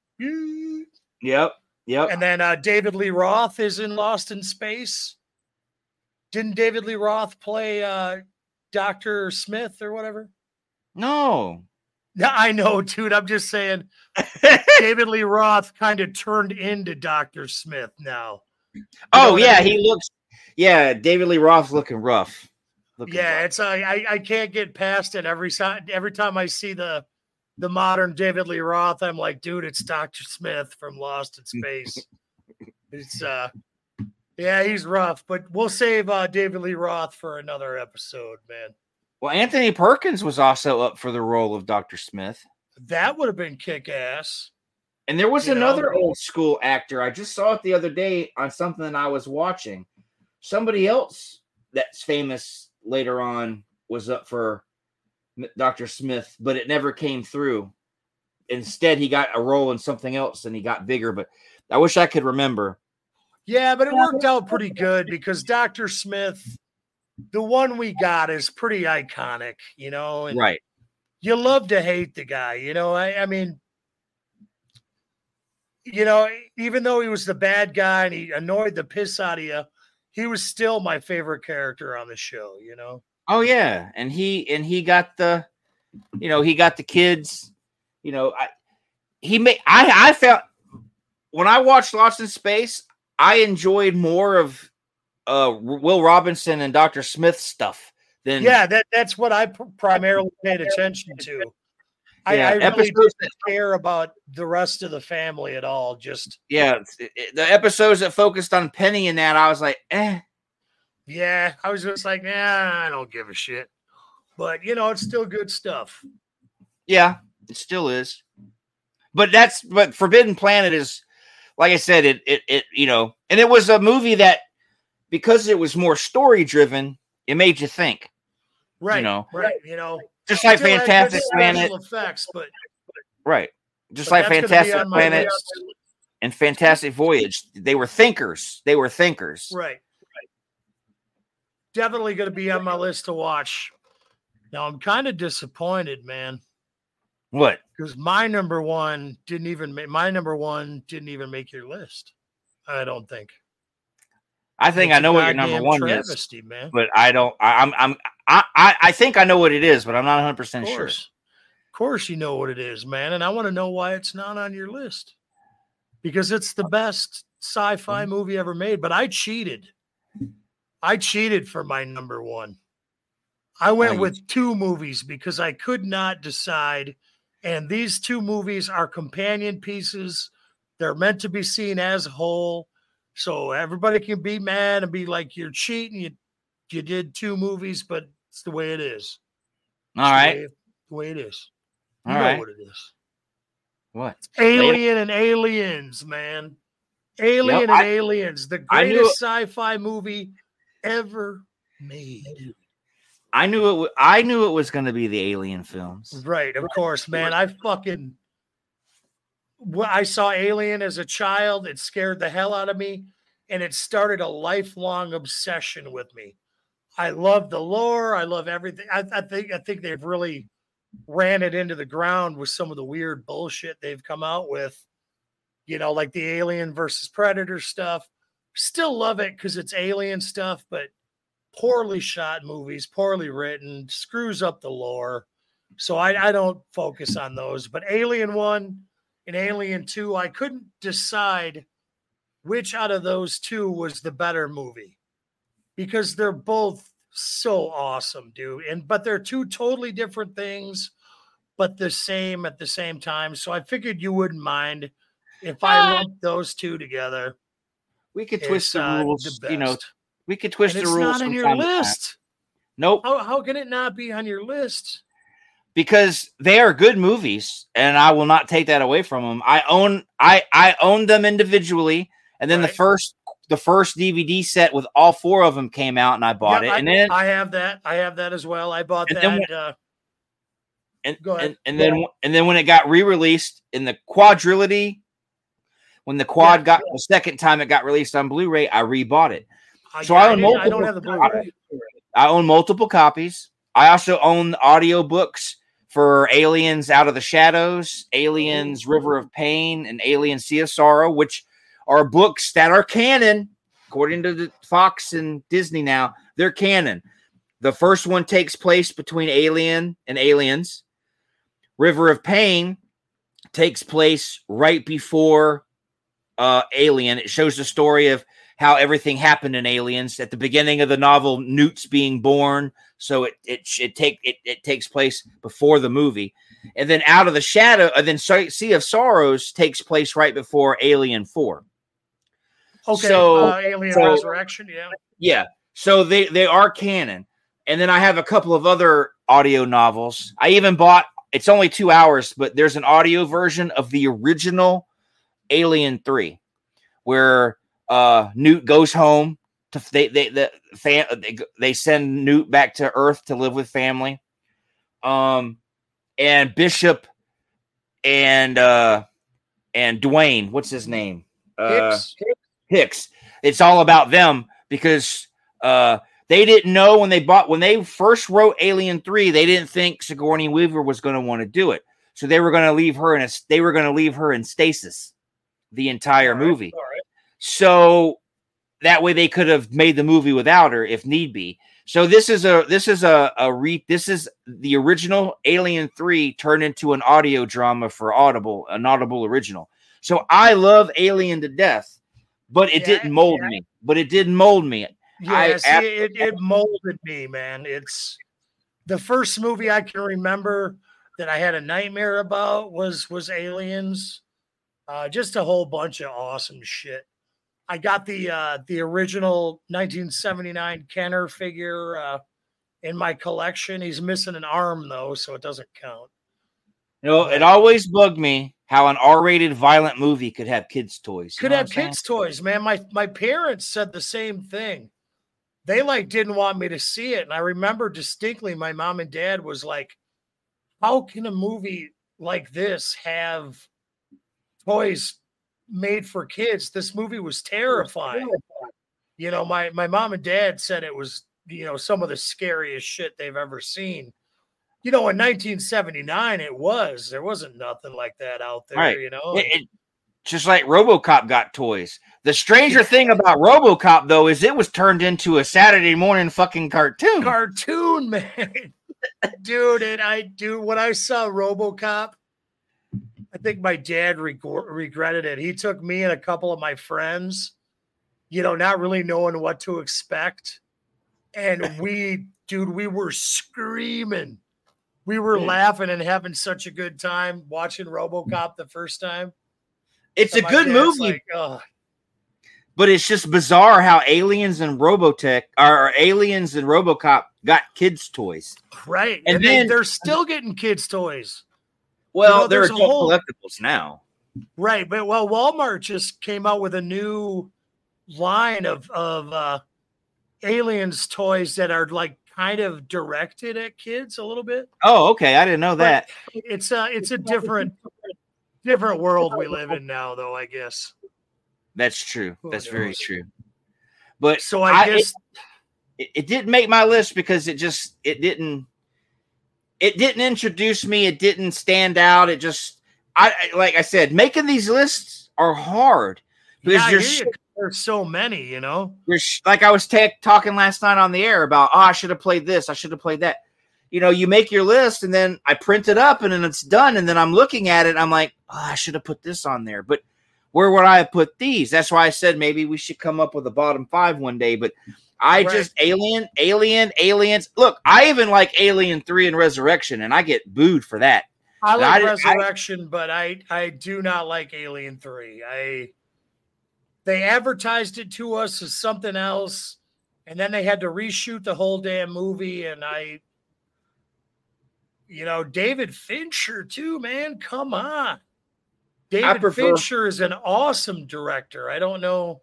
A: Yep. Yep, And
B: then uh, David Lee Roth is in Lost in Space. Didn't David Lee Roth play uh, Dr. Smith or whatever?
A: No.
B: No, I know, dude. I'm just saying [laughs] David Lee Roth kind of turned into Dr. Smith now.
A: oh
B: what I
A: yeah,
B: mean?
A: he looks. Yeah, David Lee Roth's looking rough. Looking
B: Yeah,
A: rough.
B: it's uh, I I can't get past it every time. Every time I see the the modern David Lee Roth, I'm like, dude, it's Doctor Smith from Lost in Space. [laughs] it's uh, yeah, he's rough, but we'll save uh David Lee Roth for another episode, man.
A: Well, Anthony Perkins was also up for the role of Doctor Smith,
B: That would have been kick ass.
A: and there was
B: You know?
A: another old school actor. I just saw it the other day on something that I was watching. Somebody else that's famous later on was up for M- Doctor Smith, but it never came through. Instead, he got a role in something else, and he got bigger. But I wish I could remember.
B: Yeah, but it worked out pretty good because Doctor Smith, the one we got, is pretty iconic, you know. And
A: Right.
B: you love to hate the guy, you know. I, I mean, you know, even though he was the bad guy and he annoyed the piss out of you, he was still my favorite character on the show, you know.
A: Oh yeah, and he and he got the, you know, he got the kids. You know, I he made. I I felt when I watched Lost in Space, I enjoyed more of uh Will Robinson and Doctor Smith stuff than
B: Yeah, that that's what I pr- primarily paid attention to. I,
A: Yeah,
B: I really
A: episodes
B: didn't
A: that-
B: care about the rest of the family at all. Just
A: yeah. it- it- the episodes that focused on Penny and that, I was like, eh.
B: yeah, I was just like, nah, I don't give a shit. But you know, it's still good stuff.
A: Yeah, it still is. But that's but Forbidden Planet is like I said, it it it you know, and it was a movie that because it was more story driven, it made you think.
B: Right.
A: You know.
B: right. You know,
A: Just like
B: still had good
A: Fantastic Planet,
B: effects, but
A: right? Just
B: but
A: like
B: that's gonna be
A: Fantastic Planet and Fantastic Voyage, they were thinkers. They were thinkers.
B: Right. Definitely going to be on my list to watch. Now I'm kind of disappointed, man,
A: What?
B: because my number one didn't even make my number one didn't even make your list. I don't think.
A: I think
B: It's
A: I know what your number one is,
B: man.
A: but I don't. I, I'm I'm I, I I think I know what it is, but I'm not 100 percent sure.
B: of course, you know what it is, man, and I want to know why it's not on your list because it's the best sci-fi
A: Mm-hmm.
B: movie ever made. But I cheated. I cheated for my number one. I went with two movies because I could not decide. And these two movies are companion pieces. They're meant to be seen as whole. So everybody can be mad and be like, you're cheating. You you did two movies, but it's the way it is.
A: All right.
B: It's the way it is. You
A: All
B: know
A: right.
B: what it is.
A: What?
B: Alien and Aliens, man. Alien and
A: I-
B: Aliens, the
A: I knew-
B: greatest sci-fi movie ever made.
A: I knew it. w- I knew it was going to be the Alien films.
B: Right, of course, man. I fucking Wh- I saw Alien as a child. It scared the hell out of me, and it started a lifelong obsession with me. I love the lore. I love everything. I, I think I think they've really ran it into the ground with some of the weird bullshit they've come out with. You know, like the Alien versus Predator stuff. Still love it because it's alien stuff, but poorly shot movies, poorly written, screws up the lore. So I, I don't focus on those. But Alien 1 and Alien 2, I couldn't decide which out of those two was the better movie because they're both so awesome, dude. And but they're two totally different things, but the same at the same time. So I figured you wouldn't mind if I lumped those two together.
A: We could twist the
B: uh,
A: rules.
B: the
A: you know, we could twist
B: And
A: the
B: it's
A: rules.
B: not on your
A: time to time.
B: list.
A: Nope,
B: How, how can it not be on your list?
A: Because they are good movies, and I will not take that away from them. I own. I I own them individually, and then the first the first DVD set with all four of them came out, and I bought
B: Yeah,
A: it.
B: I,
A: And then
B: I have that. I have that as well. I bought that. uh,
A: and
B: Go ahead.
A: and, and then and then when it got re-released in the quadrilogy, when the quad
B: Yeah.
A: got the second time it got released on Blu-ray, I rebought it.
B: I,
A: So I own
B: didn't- I don't
A: multiple
B: have the. Blu-ray.
A: I own multiple copies. I also own audiobooks for Aliens Out of the Shadows, Aliens River of Pain, and Alien Sea of Sorrow, which are books that are canon, according to the Fox and Disney now. They're canon. The first one takes place between Alien and Aliens. River of Pain takes place right before uh, Alien. It shows the story of how everything happened in Aliens at the beginning of the novel. Newt's being born, so it it it take it, it takes place before the movie, and then Out of the Shadow, and then Sa- Sea of Sorrows takes place right before Alien Four.
B: Okay.
A: So-
B: uh, Alien
A: so-
B: Resurrection. Yeah.
A: Yeah, so they they are canon, and then I have a couple of other audio novels. I even bought. It's only two hours, but there's an audio version of the original Alien Three, where uh Newt goes home to they they the fam, they, they send Newt back to Earth to live with family. Um, and Bishop and uh and Dwayne, what's his name? Uh,
B: Hicks.
A: Hicks. It's all about them because uh they didn't know when they bought when they first wrote Alien 3, they didn't think Sigourney Weaver was going to want to do it. So they were going to leave her in a they were going to leave her in stasis the entire
B: All
A: movie.
B: Right.
A: So that way they could have made the movie without her if need be. So this is a this is a, a re this is the original Alien 3 turned into an audio drama for Audible, an Audible original. So I love Alien to death, but it
B: Yeah,
A: didn't mold
B: yeah.
A: me. But it didn't mold me.
B: Yeah,
A: I ab-
B: it, it molded me, man. It's the first movie I can remember that I had a nightmare about was was Aliens. Uh, just a whole bunch of awesome shit. I got the uh, the original 1979 Kenner figure uh, in my collection. He's missing an arm though, so it doesn't count.
A: You know, it always bugged me how an R-rated violent movie could have kids' toys.
B: Could have
A: what I'm saying?
B: kids' toys, man. My my parents said the same thing. They like didn't want me to see it, and I remember distinctly my mom and dad was like, "How can a movie like this have toys made for kids? This movie was terrifying." You know, my my mom and dad said it was you know some of the scariest shit they've ever seen. You know, in 1979, it was. There wasn't nothing like that out there.
A: Right.
B: You know,
A: It- it- just like RoboCop got toys. The stranger thing about RoboCop though is it was turned into a Saturday morning fucking cartoon.
B: cartoon, [laughs] man. Dude, and I do when I saw Robocop, I think my dad reg- regretted it. He took me and a couple of my friends, you know, not really knowing what to expect. And [laughs] we, dude, we were screaming. We were laughing and having such a good time watching Robocop the first time.
A: it's a
B: And my
A: good movie,
B: Like, oh,
A: but it's just bizarre how aliens and Robotech or aliens and RoboCop got kids' toys.
B: Right.
A: And
B: And,
A: then-
B: they, they're still getting kids' toys.
A: Well,
B: know,
A: they're
B: there's a
A: adult
B: whole-
A: collectibles now.
B: Right. But well, Walmart just came out with a new line of of uh aliens toys that are like kind of directed at kids a little bit.
A: Oh, okay. I didn't know that.
B: It's a it's a different different world we live in now though, I guess.
A: That's true. That's very true. But
B: So I,
A: I-
B: guess
A: it, it didn't make my list because it just it didn't it didn't introduce me it didn't stand out it just i like i said making these lists are hard because
B: yeah, there's so many, you know.
A: you're like i was ta- talking last night on the air about oh i should have played this i should have played that. You know you make your list and then i print it up and then it's done and then i'm looking at it i'm like oh, i should have put this on there but where would i have put these? That's why i said maybe we should come up with a bottom five one day but I
B: Right.
A: just alien, alien, aliens. Look, I even like Alien Three and Resurrection, and I get booed for that.
B: I like
A: I did- I-
B: Resurrection, but I I do not like Alien Three. I they advertised it to us as something else, and then they had to reshoot the whole damn movie. And I, you know, David Fincher too, man. Come on, David
A: prefer-
B: Fincher is an awesome director. I don't know,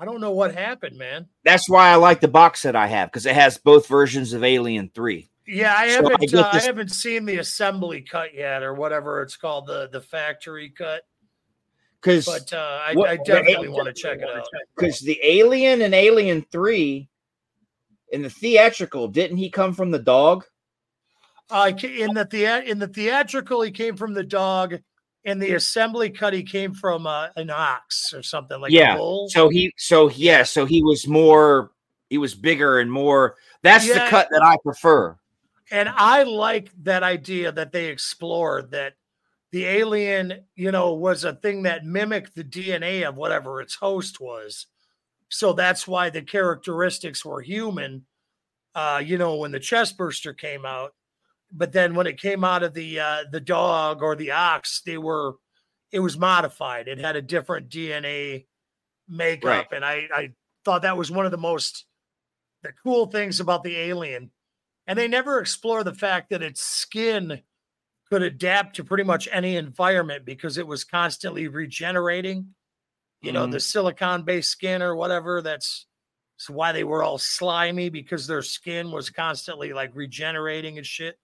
B: I don't know what happened, man.
A: That's why I like the box set I have because it has both versions of Alien Three.
B: Yeah, I
A: So
B: haven't.
A: get
B: uh, I haven't seen the assembly cut yet, or whatever it's called, the the factory cut.
A: Because
B: But uh, I,
A: What-
B: I definitely want to check it out.
A: because the Alien and Alien Three in the theatrical didn't he come from the dog?
B: Uh, in the thea- in the theatrical, he came from the dog. In the assembly cut, he came from uh, an ox or something like
A: Yeah,
B: a bull.
A: So he, so yeah, so he was more, he was bigger and more. That's the cut that I prefer.
B: and I like that idea that they explored that the alien, you know, was a thing that mimicked the DNA of whatever its host was. So that's why the characteristics were human. Uh, you know, when the chest burster came out, but then when it came out of the uh, the dog or the ox, they were it was modified. It had a different DNA makeup,
A: Right.
B: and I I thought that was one of the most the cool things about the alien. And they never explore the fact that its skin could adapt to pretty much any environment because it was constantly regenerating. You know,
A: Mhm.
B: the silicon based skin or whatever. That's, that's why they were all slimy because their skin was constantly like regenerating and shit.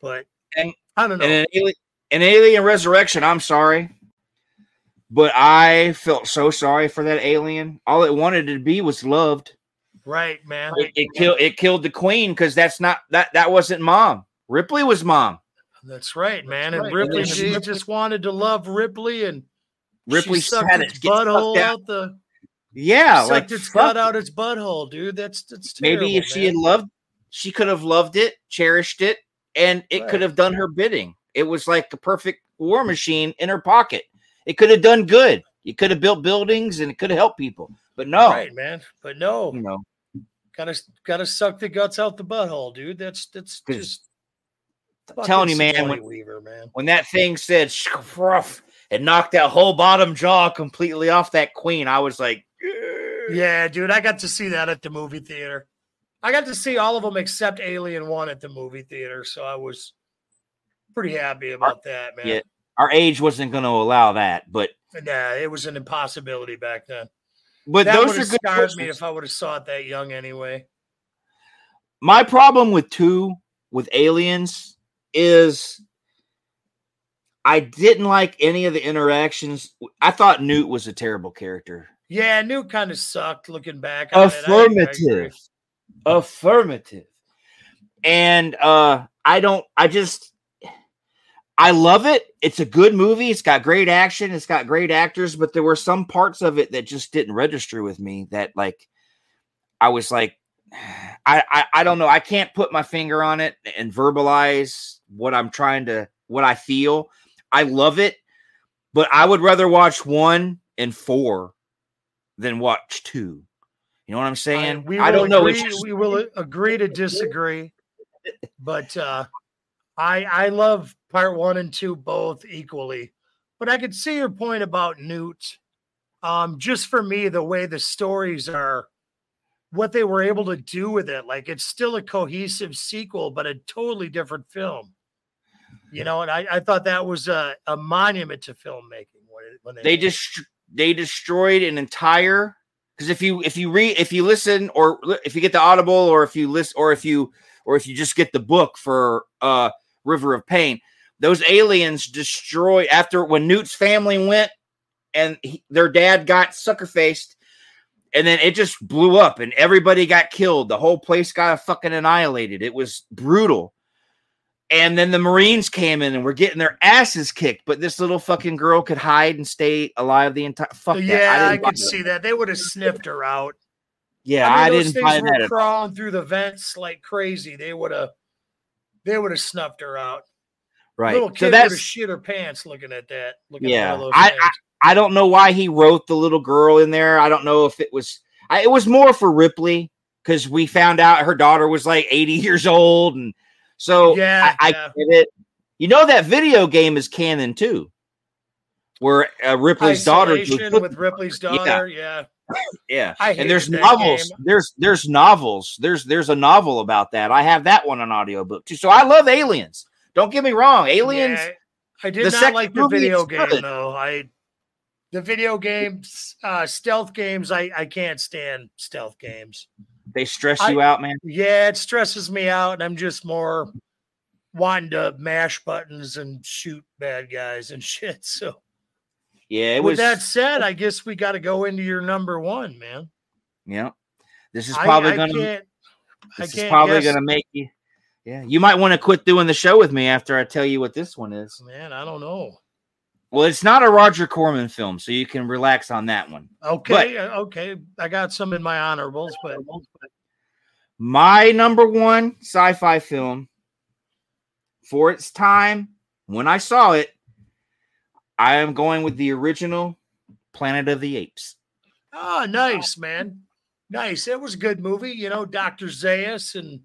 B: But
A: And-
B: I don't know.
A: And an alien, an alien resurrection. I'm sorry, but I felt so sorry for that alien. All it wanted to be was loved.
B: right, man.
A: It, it killed. It killed the queen because that's not that. That wasn't mom. Ripley was mom.
B: That's right, man. And
A: right.
B: Ripley
A: And
B: she
A: she-
B: just wanted to love Ripley and
A: Ripley
B: she sucked
A: had
B: its butthole
A: sucked out.
B: out the
A: Yeah,
B: sucked
A: like
B: its
A: fuck
B: gut
A: it.
B: out its butthole, dude. That's that's terrible,
A: Maybe if she had loved, she could have loved it, cherished it, and it
B: Right.
A: could have done her bidding. It was like a perfect war machine in her pocket. It could have done good. You could have built buildings and it could have helped people. But no,
B: right, man. But no,
A: you know,
B: gotta gotta suck the guts out the butthole, dude. That's that's just
A: I'm telling you, man, when,
B: Weaver, man.
A: when that thing said "Shkruff," it knocked that whole bottom jaw completely off that queen. I was like,
B: Yeah, dude, I got to see that at the movie theater. I got to see all of them except Alien One at the movie theater, so I was pretty happy about that, man.
A: Yeah. our age wasn't going to allow that. But
B: Yeah, it was an impossibility back then.
A: but
B: that
A: those
B: would
A: are
B: have
A: good.
B: scarred me if I would have saw it that young anyway.
A: my problem with two with aliens is I didn't like any of the interactions. I thought Newt was a terrible character.
B: Yeah, Newt kind of sucked looking back. on it. I- I.
A: Affirmative. And uh I don't I just I love it. It's a good movie. It's got great action. It's got great actors, but there were some parts of it that just didn't register with me that like I was like [sighs] I, I I don't know. I can't put my finger on it and verbalize what I'm trying to what I feel. I love it, but I would rather watch one and four than watch two. You know what I'm saying?
B: I, we
A: I don't know.
B: Agree,
A: just,
B: we will agree to disagree, but uh, I I love part one and two both equally. But I could see your point about Newt. Um, just for me, the way the stories are what they were able to do with it. Like it's still a cohesive sequel, but a totally different film. You know, and I, I thought that was a, a monument to filmmaking when, when they,
A: They just they destroyed an entire because if you if you read if you listen or if you get the audible or if you list or if you or if you just get the book for uh River of Pain, those aliens destroy after when Newt's family went and he, their dad got sucker faced and then it just blew up and everybody got killed. The whole place got fucking annihilated. It was brutal. And then the Marines came in and were getting their asses kicked, but this little fucking girl could hide and stay alive the entire. Fuck that.
B: yeah, I, could see that. They would have [laughs] sniffed her out.
A: Yeah,
B: I,
A: I,
B: mean, those
A: didn't
B: things
A: that.
B: were crawling through the vents like crazy. They would have, they would have snuffed her out.
A: right.
B: Little
A: So
B: kid would have
A: that's
B: shit her pants looking at that. Looking
A: Yeah,
B: at all those
A: I-
B: things.
A: I don't know why he wrote the little girl in there. I don't know if it was. I, it was more for Ripley because we found out her daughter was like 80 years old, and so
B: Yeah,
A: I, I get it. You know that video game is canon too, where uh, Ripley's daughter.
B: Isolation
A: put-
B: with Ripley's daughter. Yeah. [laughs]
A: yeah,
B: hated
A: and there's novels.
B: game.
A: There's there's novels. There's there's a novel about that. I have that one on audiobook too. So I love Aliens. Don't get me wrong, Aliens.
B: Yeah, I did
A: the
B: not like the video game
A: good.
B: though. I the video games, uh, stealth games. I I can't stand stealth games.
A: They stress
B: I-
A: you out, man.
B: Yeah, it stresses me out, and I'm just more wanting to mash buttons and shoot bad guys and [laughs] shit. So
A: Yeah, it
B: with
A: was.
B: that said, oh. I guess we got to go into your number one, man.
A: Yeah. This is probably gonna
B: can't.
A: This is probably
B: guess.
A: gonna make you yeah. You might want to quit doing the show with me after I tell you what this one is.
B: Man, I don't know.
A: Well, it's not a Roger Corman film, so you can relax on that one.
B: Okay, uh, okay. I got some in my honorables, but
A: My number one sci-fi film for its time when I saw it, I am going with the original Planet of the Apes.
B: oh, nice, man. Nice. It was a good movie. You know, Dr. Zaius and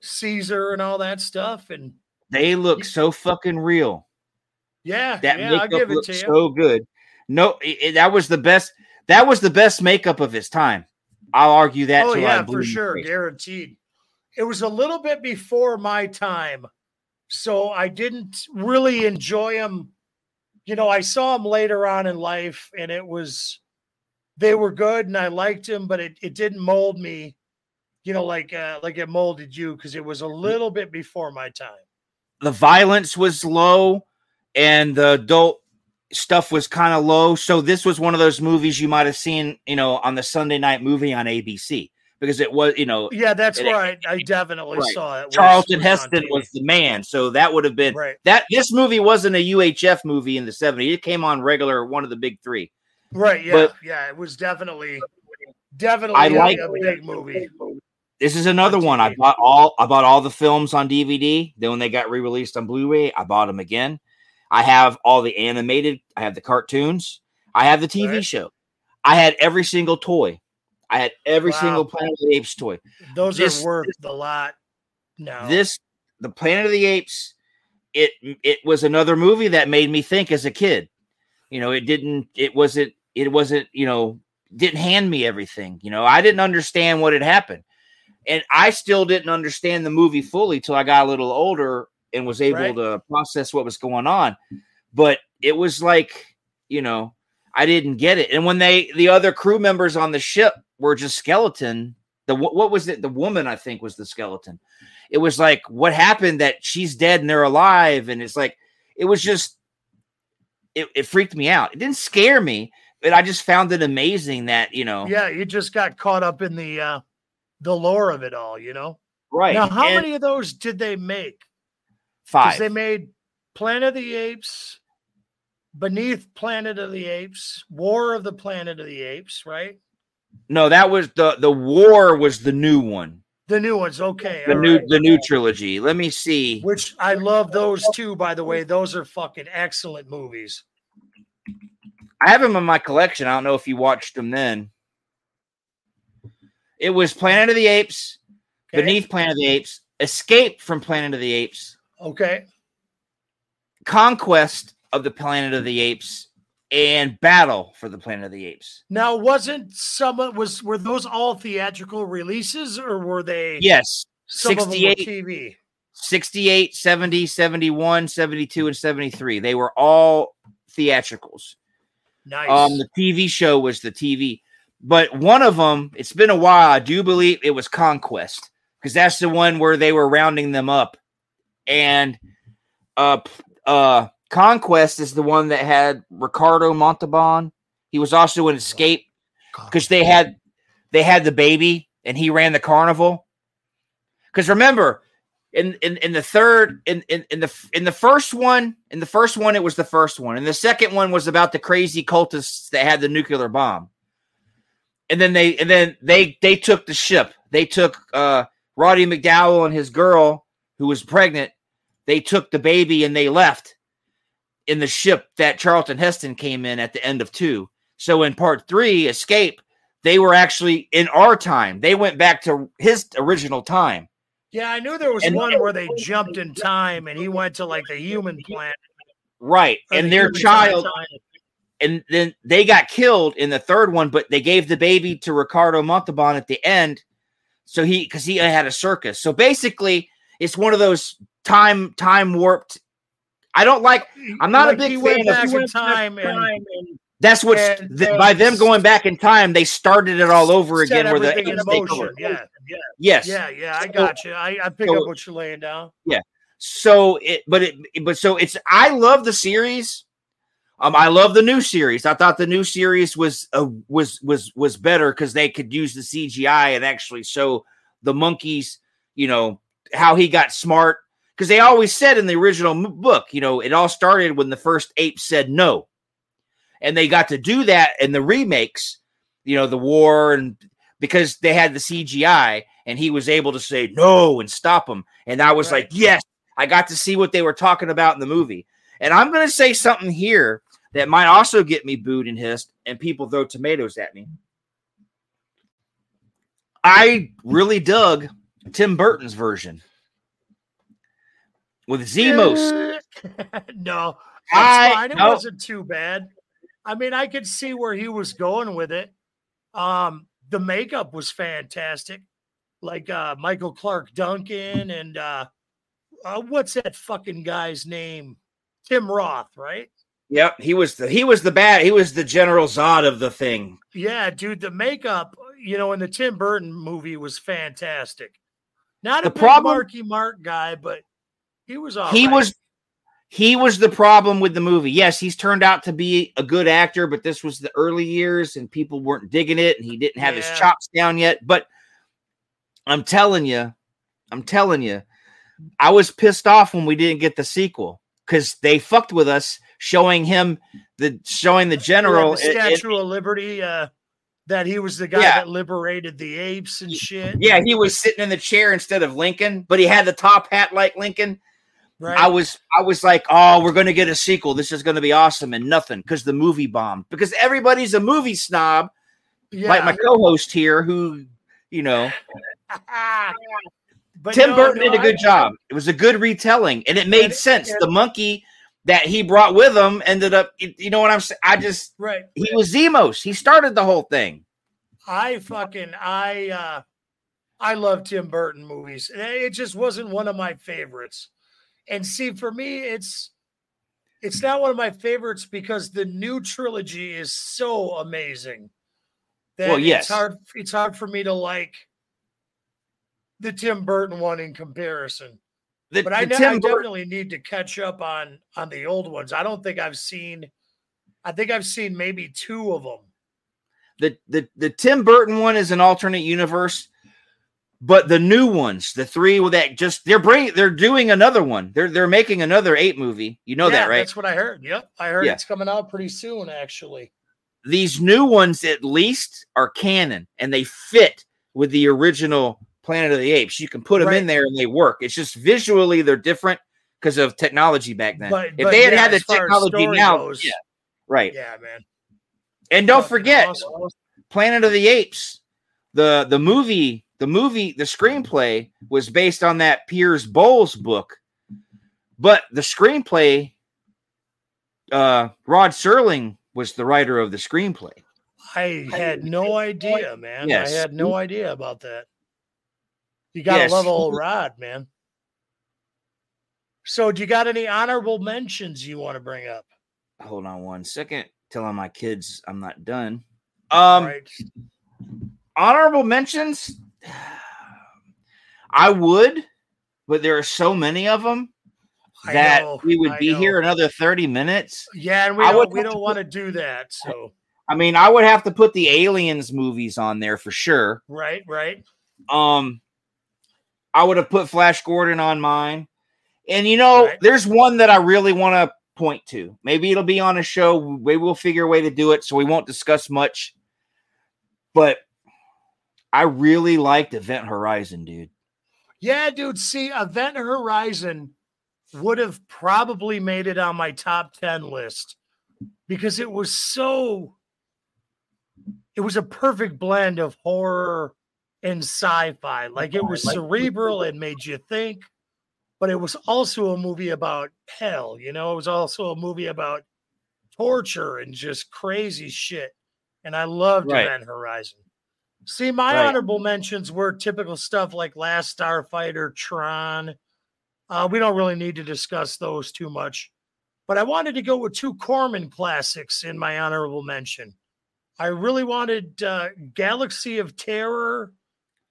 B: Caesar and all that stuff. And
A: They look so fucking real.
B: Yeah,
A: That
B: yeah, I'll
A: makeup
B: give it
A: looks
B: to you.
A: so good. No, it- that was the best. That was the best makeup of his time. I'll argue that.
B: oh yeah, for sure, guaranteed. It was a little bit before my time, so I didn't really enjoy him. You know, I saw him later on in life, and it was they were good, and I liked him, but it, it didn't mold me. You know, like uh, like it molded you because it was a little bit before my time.
A: The violence was low, and the adult stuff was kind of low. So this was one of those movies you might have seen, you know, on the Sunday night movie on ABC because it was, you know,
B: Yeah, that's
A: It-
B: where I, I definitely
A: Right.
B: saw it.
A: Charlton
B: was
A: Heston was the man. So that would have been
B: right,
A: that. This movie wasn't a UHF movie in the '70s. It came on regular, one of the big three.
B: right. Yeah,
A: But-
B: yeah. It was definitely definitely
A: I
B: a-
A: like-
B: a big movie.
A: This is another one. I bought all. I bought all the films on DVD. Then when they got re-released on Blu-ray, I bought them again. I have all the animated. I have the cartoons. I have the TV
B: Right.
A: show. I had every single toy. I had every
B: Wow.
A: single Planet of the Apes toy.
B: Those
A: This-
B: are worth a lot now.
A: This, the Planet of the Apes. It it was another movie that made me think as a kid. You know, it didn't. It wasn't. It wasn't. You know, didn't hand me everything. You know, I didn't understand what had happened, and I still didn't understand the movie fully till I got a little older and was able
B: Right.
A: to process what was going on. But it was like, you know, I didn't get it. And when they, the other crew members on the ship were just skeleton. The what was it? The woman I think was the skeleton. It was like, what happened that she's dead and they're alive, and it's like, it was just, it, it freaked me out. It didn't scare me, but I just found it amazing that you know,
B: yeah, you just got caught up in the uh the lore of it all, you know.
A: right?
B: Now, how
A: and
B: many of those did they make?
A: Five.
B: they made Planet of the Apes, Beneath Planet of the Apes, War of the Planet of the Apes, right?
A: no, that was the the war was the new one.
B: The new ones, okay.
A: the new
B: right.
A: the new trilogy. Let me see.
B: Which I love those too, by the way. Those are fucking excellent movies.
A: I have them in my collection. I don't know if you watched them then. It was Planet of the Apes,
B: Okay?
A: Beneath Planet of the Apes, Escape from Planet of the Apes,
B: Okay.
A: Conquest of the Planet of the Apes, and Battle for the Planet of the Apes.
B: Now, wasn't some of was were those all theatrical releases or were they
A: Yes,
B: some of them were
A: 68,
B: TV?
A: 68, 70, 71, 72, and 73. They were all theatricals.
B: Nice.
A: Um, the TV show was the TV, but one of them, it's been a while. I do believe it was Conquest because that's the one where they were rounding them up, and uh, uh, Conquest is the one that had Ricardo Montalban. He was also in Escape because they had they had the baby and he ran the carnival. Because remember, in, in in the third in, in in the in the first one in the first one it was the first one and the second one was about the crazy cultists that had the nuclear bomb and then they and then they they took the ship they took uh roddy mcdowall and his girl who was pregnant they took the baby and they left in the ship that charlton heston came in at the end of two so in part three escape they were actually in our time they went back to his original time
B: yeah, I knew there was
A: and-
B: one where they jumped in time and he went to like the human planet.
A: right and
B: the
A: their child and then they got killed in the third one, but they gave the baby to Ricardo Montalban at the end. So he because he had a circus. So basically, it's one of those time time warped. I don't like. I'm not a big fan of- he
B: in time and
A: That's what
B: And,
A: th- by them going back in time, they started it all over again. Where the
B: in motion.
A: over.
B: Yeah,
A: Yes.
B: yeah, yeah. I got you. I, I pick
A: so-
B: up what you're laying down. Yeah.
A: So it, but it, but so it's. I love the series. Um, I love the new series. I thought the new series was uh, was was was better because they could use the CGI and actually show the monkeys. You know how he got smart because they always said in the original book. You know, it all started when the first ape said no, and they got to do that in the remakes. You know, the war and because they had the CGI and he was able to say no and stop them. And I was
B: Right.
A: like, yes, I got to see what they were talking about in the movie. And I'm going to say something here that might also get me booed and hissed, and people throw tomatoes at me. I really dug Tim Burton's version with Semos. [laughs]
B: no,
A: I-.
B: It
A: no.
B: wasn't too bad. I mean, I could see where he was going with it. Um, the makeup was fantastic, like uh, Michael Clarke Duncan and uh, uh, what's that fucking guy's name? Tim Roth, right?
A: Yep, he was the he was the bad he was the General Zod of the thing.
B: Yeah, dude, the makeup, you know, in the Tim Burton movie was fantastic. Not a
A: The
B: big
A: problem-
B: Marky Mark guy, but he was all
A: he
B: right.
A: was he was the problem with the movie. Yes, he's turned out to be a good actor, but this was the early years and people weren't digging it and he didn't have his chops down yet. But I'm telling you, I'm telling you, I was pissed off when we didn't get the sequel because they fucked with us showing him the showing the
B: Yeah,
A: general.
B: the
A: it- it-
B: Statue of Liberty, uh, that he was the guy
A: Yeah.
B: that liberated the apes and shit.
A: yeah, he was sitting in the chair instead of Lincoln, but he had the top hat like Lincoln.
B: right.
A: I was I was like, oh, we're gonna get a sequel. This is gonna be awesome, and nothing because the movie bombed. Because everybody's a movie snob,
B: yeah.
A: like my co-host here, who you know, [laughs]
B: but
A: Tim
B: no,
A: Burton
B: no,
A: did a good job. It was a good retelling, and it made sense.
B: and-
A: the monkey that he brought with him ended up, you know what I'm saying? I just
B: Right.
A: he was Semos. He started the whole thing.
B: I fucking I uh I love Tim Burton movies. It just wasn't one of my favorites. And see, for me, it's it's not one of my favorites because the new trilogy is so amazing. That
A: Well, yes.
B: it's hard it's hard for me to like the Tim Burton one in comparison.
A: The,
B: But I, ne- I definitely need to catch up on on the old ones. I don't think I've seen I think I've seen maybe two of them.
A: the, the the Tim Burton one is an alternate universe, but the new ones, the three that just they're bringing, they're doing another one. They're they're making another eight movie. You know that, right?
B: That's what I heard. Yep. I heard
A: Yeah.
B: it's coming out pretty soon, actually.
A: These new ones, at least, are canon and they fit with the original Planet of the Apes. You can put them in there and they work. It's just visually they're different because of technology back then.
B: But,
A: if
B: but
A: they had
B: yeah,
A: had the
B: as far as
A: technology now,
B: goes,
A: yeah, right.
B: yeah, man.
A: And don't forget,
B: awesome.
A: Planet of the Apes, the the movie, the movie, the screenplay was based on that Pierre Boulle book, but the screenplay, uh, Rod Serling was the writer of the screenplay.
B: I had no idea, man.
A: Yes.
B: I had no idea about that. You gotta
A: Yes.
B: love old Rod, man. So, do you got any honorable mentions you want to bring up?
A: Hold on one second. Telling my kids I'm not done. Um,
B: right.
A: honorable mentions. [sighs] I would, but there are so many of them that
B: know,
A: we would
B: I
A: be
B: know.
A: here another 30 minutes.
B: Yeah, and we
A: I
B: don't, we don't
A: to
B: want to do that. So, [laughs]
A: I mean, I would have to put the aliens movies on there for sure.
B: right, right.
A: Um, I would have put Flash Gordon on mine. And you know,
B: Right.
A: there's one that I really want to point to. Maybe it'll be on a show. Maybe we'll figure a way to do it so we won't discuss much. But I really liked Event Horizon, dude.
B: Yeah, dude. See, Event Horizon would have probably made it on my top 10 list because it was so, it was a perfect blend of horror and sci fi. Like it was cerebral and made you think, but it was also a movie about hell. You know, it was also a movie about torture and just crazy shit. And I loved
A: Right.
B: Event Horizon. See, my
A: Right.
B: honorable mentions were typical stuff like Last Starfighter, Tron. Uh, we don't really need to discuss those too much, but I wanted to go with two Corman classics in my honorable mention. I really wanted uh, Galaxy of Terror,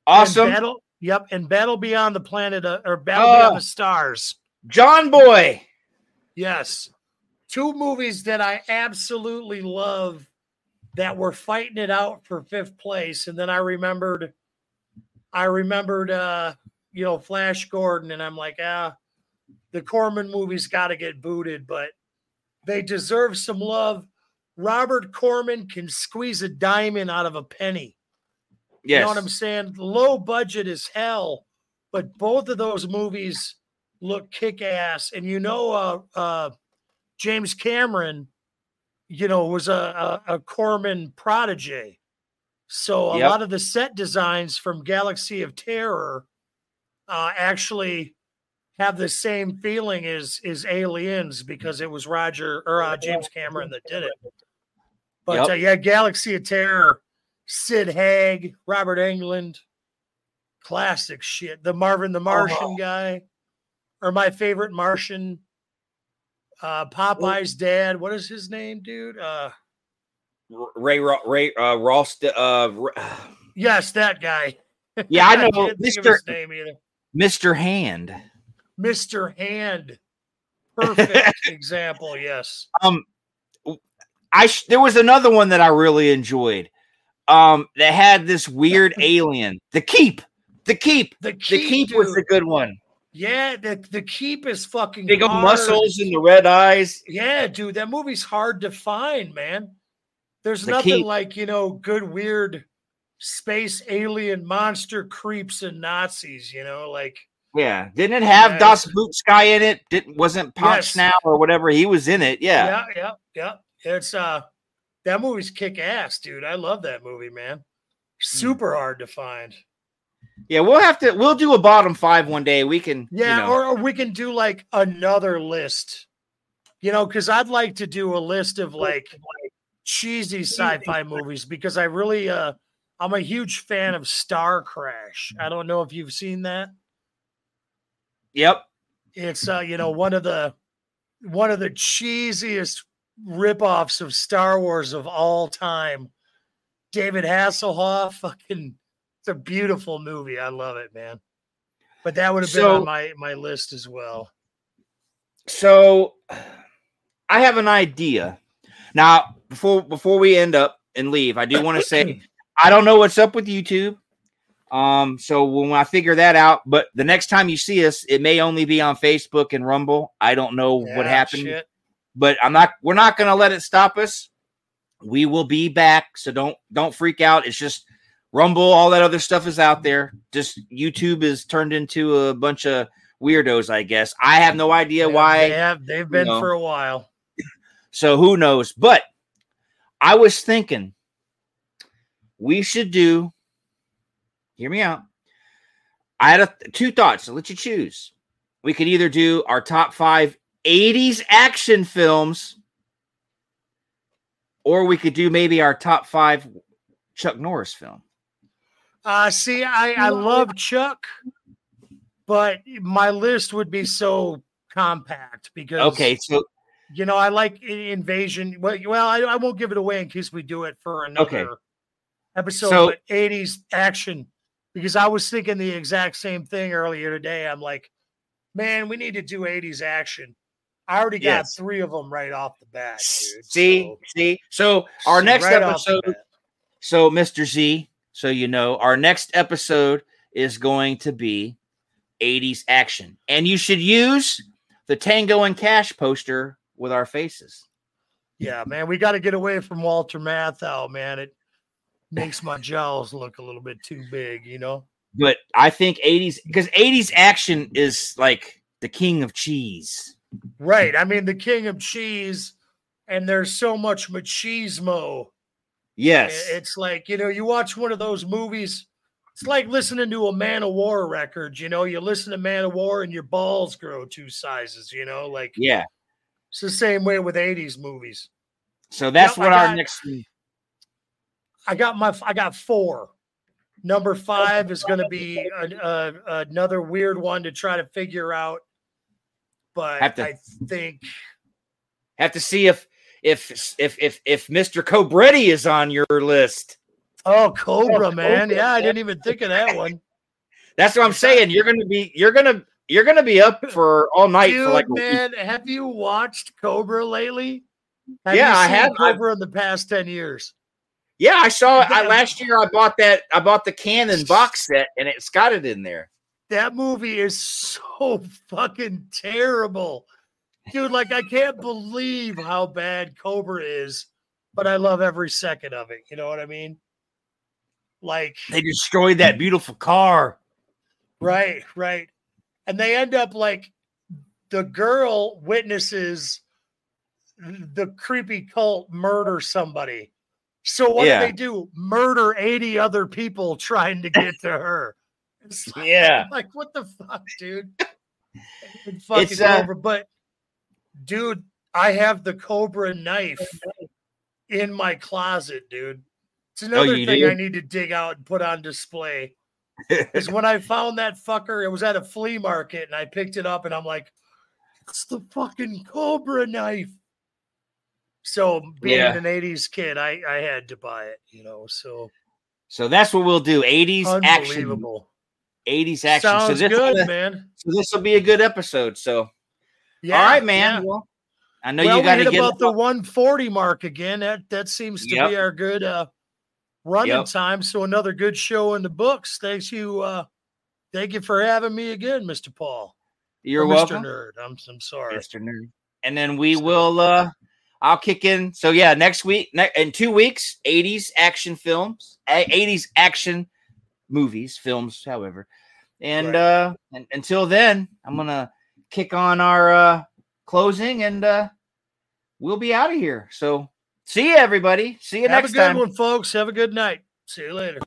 B: and
A: Awesome.
B: Battle, yep, and Battle Beyond the Planet uh, or Battle
A: Oh.
B: Beyond the Stars.
A: John Boy.
B: Yes. Two movies that I absolutely love that were fighting it out for fifth place. And then I remembered, I remembered, uh, you know, Flash Gordon, and I'm like, ah, the Corman movies got to get booted, but they deserve some love. Robert Corman can squeeze a diamond out of a penny.
A: Yes.
B: You know what I'm saying? Low budget as hell, but both of those movies look kick ass. And you know, uh, uh, James Cameron, you know, was a, a, a Corman prodigy. So a
A: Yep.
B: lot of the set designs from Galaxy of Terror uh, actually have the same feeling as as Aliens because it was Roger or uh, James Cameron that did it. But
A: Yep.
B: uh, yeah, Galaxy of Terror, Sid Haig, Robert Englund, classic shit. The Marvin the Martian
A: Oh.
B: guy, or my favorite Martian, uh, Popeye's dad. What is his name, dude? Uh,
A: Ray Ray uh, Ross. Uh, [sighs]
B: yes, that guy.
A: yeah, I know, [laughs]
B: can't think of
A: Mister
B: name either.
A: Mister Hand.
B: Mr. Hand. Perfect [laughs] example. Yes.
A: Um, I sh- there was another one that I really enjoyed. Um, that had this weird [laughs] alien. The Keep. The Keep.
B: The
A: The
B: keep,
A: Keep was the good one.
B: Yeah, the, the keep is fucking
A: Big
B: hard.
A: muscles and the red eyes.
B: Yeah, dude, that movie's hard to find, man. There's
A: The
B: nothing
A: Keep.
B: like, you know, good, weird space alien monster creeps and Nazis, you know, like
A: Yeah, didn't it have
B: Yeah,
A: Das Boot Sky in it? Didn't wasn't Punch
B: Yes.
A: now or whatever he was in it? Yeah.
B: yeah, yeah, yeah. It's uh that movie's kick ass, dude. I love that movie, man.
A: Hmm.
B: Super hard to find.
A: yeah, We'll have to. We'll do a bottom five one day. We can.
B: Yeah,
A: you know,
B: or, or we can do like another list, you know, because I'd like to do a list of like cheesy sci-fi movies because I really uh I'm a huge fan of Starcrash. I don't know if you've seen that.
A: yep.
B: It's uh, you know, one of the one of the cheesiest ripoffs of Star Wars of all time. David Hasselhoff, [laughs] fucking it's a beautiful movie. I love it, man. But that would have been
A: So-
B: on my my list as well.
A: So I have an idea. Now, before before we end up and leave, I do want to say [clears throat] I don't know what's up with YouTube. Um, so when I figure that out, but the next time you see us, it may only be on Facebook and Rumble. I don't know what happened,
B: shit.
A: But I'm not we're not gonna let it stop us. We will be back, so don't don't freak out. It's just Rumble, all that other stuff is out there. Just YouTube is turned into a bunch of weirdos, I guess. I have no idea
B: Yeah,
A: why.
B: they have they've been
A: know.
B: for a while.
A: So who knows? But I was thinking we should do. Hear me out. I had a, two thoughts. I'll let you choose. We could either do our top five 80s action films or we could do maybe our top five Chuck Norris film.
B: Uh, see, I, I love Chuck, but my list would be so compact because
A: Okay, so
B: you know I like Invasion. Well, well, I, I won't give it away in case we do it for another
A: Okay.
B: episode.
A: So-
B: 80s action because I was thinking the exact same thing earlier today. I'm like, man, we need to do 80s action. I already got
A: Yes.
B: three of them right off the bat. Dude.
A: see,
B: So-
A: see. So our next
B: right
A: episode, so Mr. Z, so you know, our next episode is going to be 80s action. And you should use the Tango and Cash poster with our faces.
B: Yeah, man, we got to get away from Walter Matthau, man. It makes my jaws look a little bit too big, you know.
A: But I think 80s because 80s action is like the king of cheese.
B: Right. I mean, the king of cheese, and there's so much machismo.
A: Yes.
B: It's like, you know, you watch one of those movies, it's like listening to a Manowar record. You know, you listen to Manowar and your balls grow two sizes, you know, like
A: yeah.
B: it's the same way with 80s movies.
A: So that's
B: Yep, I
A: what our
B: got-
A: next
B: I got my, I got four. Number five is going to be a, a, uh, another weird one to try to figure out. But
A: Have to-
B: I think
A: have to see if if if if if Mr. Cobretti is on your list.
B: Oh, Cobra,
A: Oh,
B: man.
A: Cobra.
B: Yeah, I didn't even think of that one. [laughs]
A: That's what I'm saying. You're gonna be you're gonna you're gonna be up for all night
B: Dude,
A: for like a week.
B: man, have you watched Cobra lately? Have
A: Yeah,
B: you
A: I
B: seen
A: have. I've-
B: Cobra in the past 10 years.
A: Yeah, I saw it. I, last year I bought that I bought the Cannon box set and it's got it in there.
B: That movie is so fucking terrible. Dude, like I can't believe how bad Cobra is, but I love every second of it. You know what I mean? Like,
A: They destroyed that beautiful car.
B: right, right. And they end up like the girl witnesses the creepy cult murder somebody. So what
A: Yeah.
B: do they do? Murder 80 other people trying to get to her. It's like,
A: Yeah. [laughs]
B: like what the fuck, dude? [laughs] Fucking
A: It's, uh,
B: Cobra. But dude, I have the Cobra knife in my closet, dude. It's another
A: Oh,
B: thing
A: do?
B: I need to dig out and put on display. [laughs] Is when I found that fucker, it was at a flea market and I picked it up and I'm like, it's the fucking Cobra knife. So being
A: Yeah.
B: an 80s kid, I, I had to buy it, you know. So
A: So that's what we'll do. 80s action.
B: Unbelievable.
A: 80s action. so
B: Sounds
A: this
B: good, man.
A: so this will be a good episode. So
B: Yeah,
A: all right, man.
B: yeah.
A: Well, I know
B: well,
A: you got to get
B: about the 140 mark again. That that seems to
A: Yep.
B: be our good uh running
A: Yep.
B: time. So another good show in the books. Thanks you uh thank you for having me again, Mr. Paul.
A: You're
B: Or
A: welcome.
B: Mr. Nerd. I'm I'm sorry.
A: Mr. Nerd. And then we
B: So-
A: will uh I'll kick in. So yeah, next week ne- in 2 weeks, 80s action films, 80s action movies, films, however. And
B: Right.
A: uh and, until then, I'm going to kick on our uh closing and uh we'll be out of here. So see you everybody. See you
B: Have a
A: next
B: good
A: time.
B: one, folks. Have a good night. See you later.